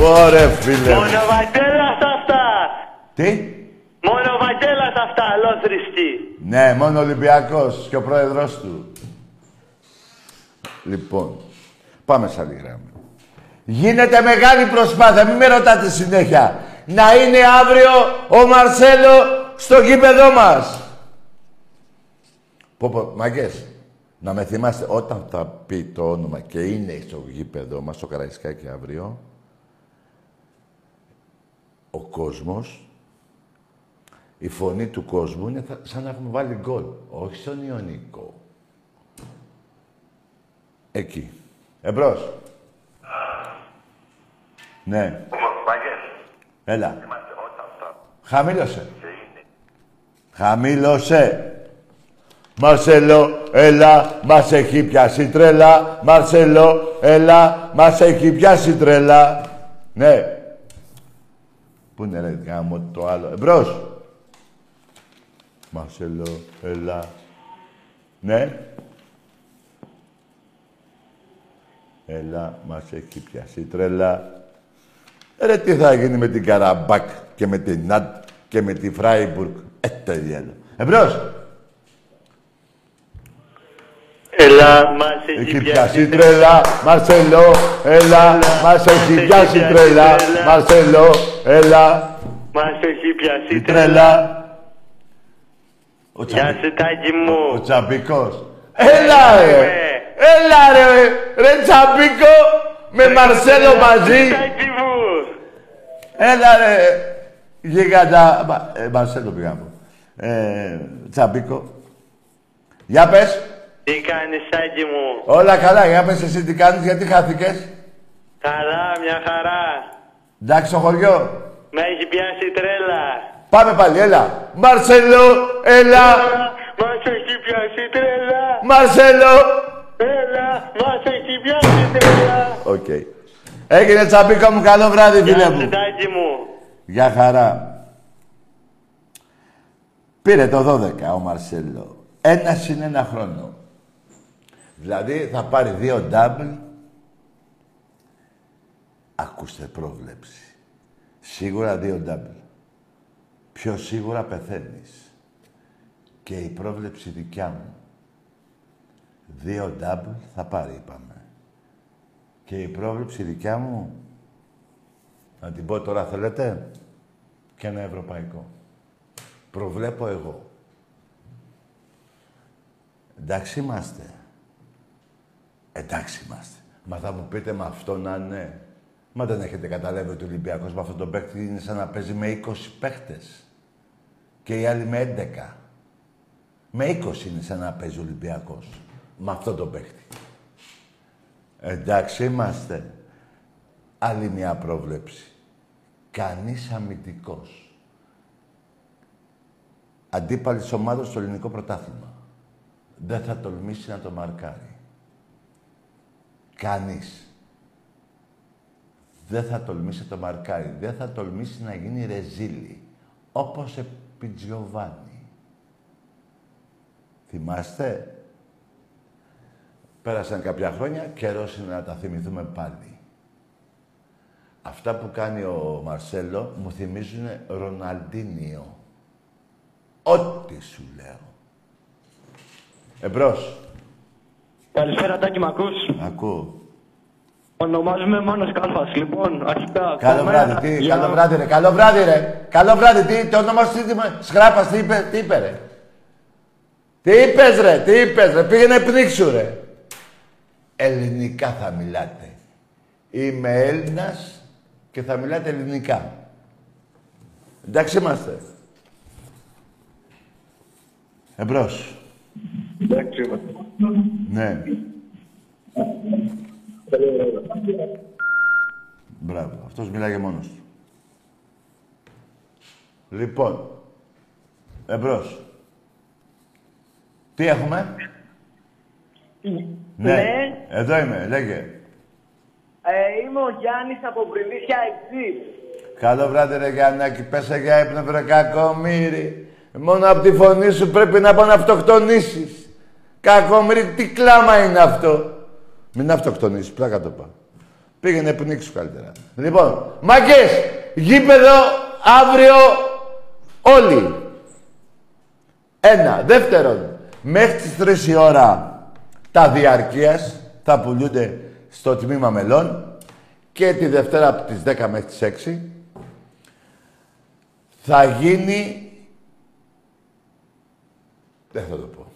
B: Ωραία φίλε μου.
N: Μόνο Βαγγέλας αυτά.
B: Τι;
N: Μόνο Βαγγέλας αυτά, αλόθρησκοι.
B: Ναι, μόνο ο Ολυμπιακός και ο πρόεδρος του. Λοιπόν, πάμε σε άλλη γράμμα. Γίνεται μεγάλη προσπάθεια, μην με ρωτάτε συνέχεια. Να είναι αύριο ο Μαρσέλο στο γήπεδό μας. Πω πω, μαγκές, να με θυμάστε, όταν θα πει το όνομα και είναι στο γήπεδό μας, στο Καραϊσκάκι αύριο, ο κόσμος η φωνή του κόσμου είναι θα- σαν να έχουμε βάλει γκολ. Όχι στον Ιωνικό. Εκεί. Εμπρός. Ναι. Έλα. Χαμήλωσε. Χαμήλωσε. Μαρσέλο, έλα, μας έχει πιάσει τρέλα. Μαρσέλο, έλα, μας έχει πιάσει τρέλα. Ναι. Πού είναι ρε γάμο το άλλο. Εμπρός. Μαρσέλο, έλα. Ναι. Έλα, μας έχει πιάσει τρέλα. Ρε, τι θα γίνει με την Καραμπάκ και με την Νατ και με τη Φράιμπουργκ. Ε, το διάλο. Εμπρός.
N: Έλα, μας
B: Έχει πιάσει τρέλα, Μαρσέλο, έλα, μας έχει πιάσει τρέλα, Μαρσέλο, έλα,
N: Μας έχει πιάσει
B: η τρέλα. Ο,
N: Γεια
B: τσαμπι...
N: σου τάκι μου.
B: ο τσαμπικός. Έλα ρε, έλα ρε, ρε τσαμπίκο, με Μαρσέλο μαζί.
N: Τάκι μου.
B: Έλα ρε, γίγαντα, Μα- ε, Μαρσέλο πήγα να πω. Ε, τσαμπίκο. Για πες,
N: Τι κάνεις τάκι μου;
B: όλα καλά, για πες εσύ τι κάνεις, γιατί χάθηκες;
N: Καλά, μια χαρά.
B: Εντάξει στο χωριό.
N: Με έχει πιάσει τρέλα.
B: Πάμε πάλι, έλα. Μαρσέλο, έλα.
N: Μας έχει πιάσει τρέλα.
B: Μαρσέλο.
N: Έλα, μας έχει πιάσει τρέλα.
B: Οκ. Έγινε Τσαμπίκο μου, καλό βράδυ, φίλε
N: Γεια σου
B: μου.
N: Τάκη μου.
B: Γεια χαρά. Πήρε το 12 ο Μαρσέλο. Ένα συν ένα χρόνο. Δηλαδή θα πάρει δύο double. Ακούστε πρόβλεψη. Σίγουρα δύο double. Πιο σίγουρα πεθαίνεις. Και η πρόβλεψη δικιά μου. Δύο double θα πάρει, είπαμε. Και η πρόβλεψη δικιά μου να την πω τώρα θέλετε. Και ένα ευρωπαϊκό. Προβλέπω εγώ. Εντάξει είμαστε. Εντάξει είμαστε. Μα θα μου πείτε με αυτό να είναι. Μα δεν έχετε καταλάβει ότι ο Ολυμπιακός με αυτόν τον παίκτη είναι σαν να παίζει με 20 παίκτες. Και οι άλλοι με 11. Με 20 είναι σαν να παίζει ο Ολυμπιακός. Με αυτόν τον παίκτη. Εντάξει είμαστε. Άλλη μια πρόβλεψη. Κανείς αμυντικός. Αντίπαλης ομάδας στο ελληνικό πρωτάθλημα. Δεν θα τολμήσει να το μαρκάρει. Κανείς. Δεν θα τολμήσει το μαρκάρι. Δεν θα τολμήσει να γίνει ρεζίλη. Όπως επί Τζιοβάνι. Θυμάστε; Πέρασαν κάποια χρόνια, καιρός είναι να τα θυμηθούμε πάλι. Αυτά που κάνει ο Μαρσέλο μου θυμίζουν Ροναλντίνιο. Ό,τι σου λέω. Εμπρός.
I: Καλησπέρα, Τάκη, μ' ακούς;
B: Ακούω.
I: Ονομάζομαι Μάνος Κάλφας. Λοιπόν, αρχικά...
B: Καλό
I: καλημέρα.
B: βράδυ, τι,
I: Για-
B: καλό βράδυ ρε, καλό βράδυ ρε. Καλό βράδυ, τι, το όνομα σου, τι, Σχράπας, τι είπε, τι είπε ρε. Τι είπες ρε, τι είπες ρε, πήγαινε πνίξου ρε. Ελληνικά θα μιλάτε. Είμαι Έλληνας και θα μιλάτε ελληνικά. Εντάξει είμαστε. Εμπρός.
I: Εντάξει,
B: Ναι. Μπράβο. Αυτός μιλάει για μόνος του. Λοιπόν. Εμπρός. Τι έχουμε;
K: Ναι.
B: Εδώ είμαι. Λέγε.
K: Ε, είμαι ο Γιάννης από Βρυλίσια Εξής.
B: Καλό βράδυ ρε Γιάννακη. Πέσα για ύπνο βρε κακομύρι. Μόνο από τη φωνή σου πρέπει να πάω να αυτοκτονήσεις. Κακομύρι, τι κλάμα είναι αυτό. Μην αυτοκτονήσεις, πλάκα το πάω. Πήγαινε πνίξου καλύτερα. Λοιπόν, μάγκες, γήπεδο αύριο όλοι. Ένα. Δεύτερον, μέχρι τις 3 η ώρα τα διαρκείας θα πουλούνται στο τμήμα μελών και τη Δευτέρα από τις 10 μέχρι τις 6 θα γίνει... Δεν θα το πω.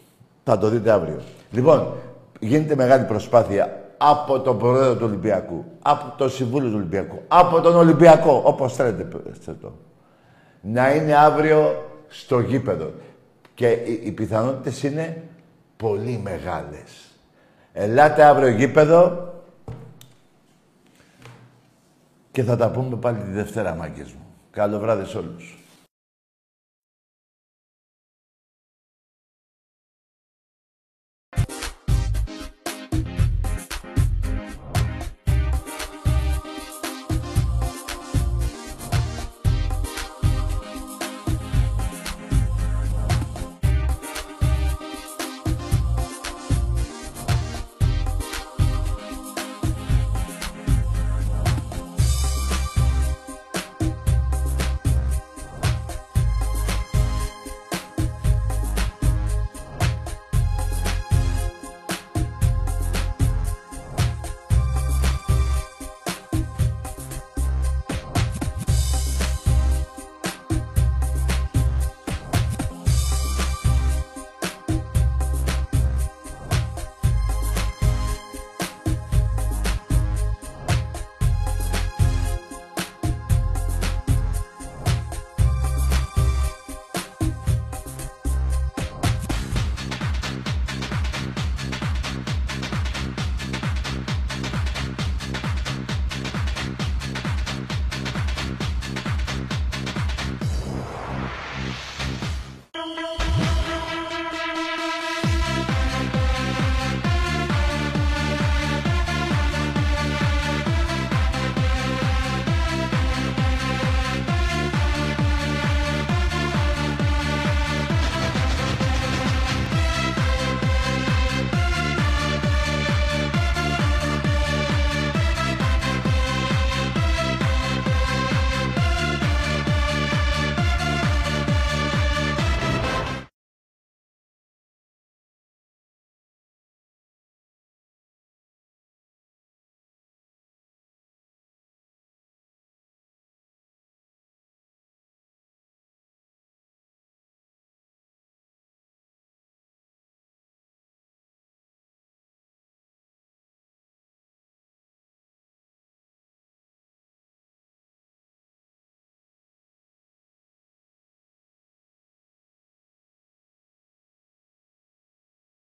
B: Θα το δείτε αύριο. Λοιπόν, γίνεται μεγάλη προσπάθεια από τον Πρόεδρο του Ολυμπιακού, από το Συμβούλιο του Ολυμπιακού, από τον Ολυμπιακό, όπως θέλετε πέστε το, να είναι αύριο στο γήπεδο. Και οι, οι πιθανότητες είναι πολύ μεγάλες. Ελάτε αύριο γήπεδο και θα τα πούμε πάλι τη Δευτέρα, μάγκες μου. Καλό βράδυ σε όλους.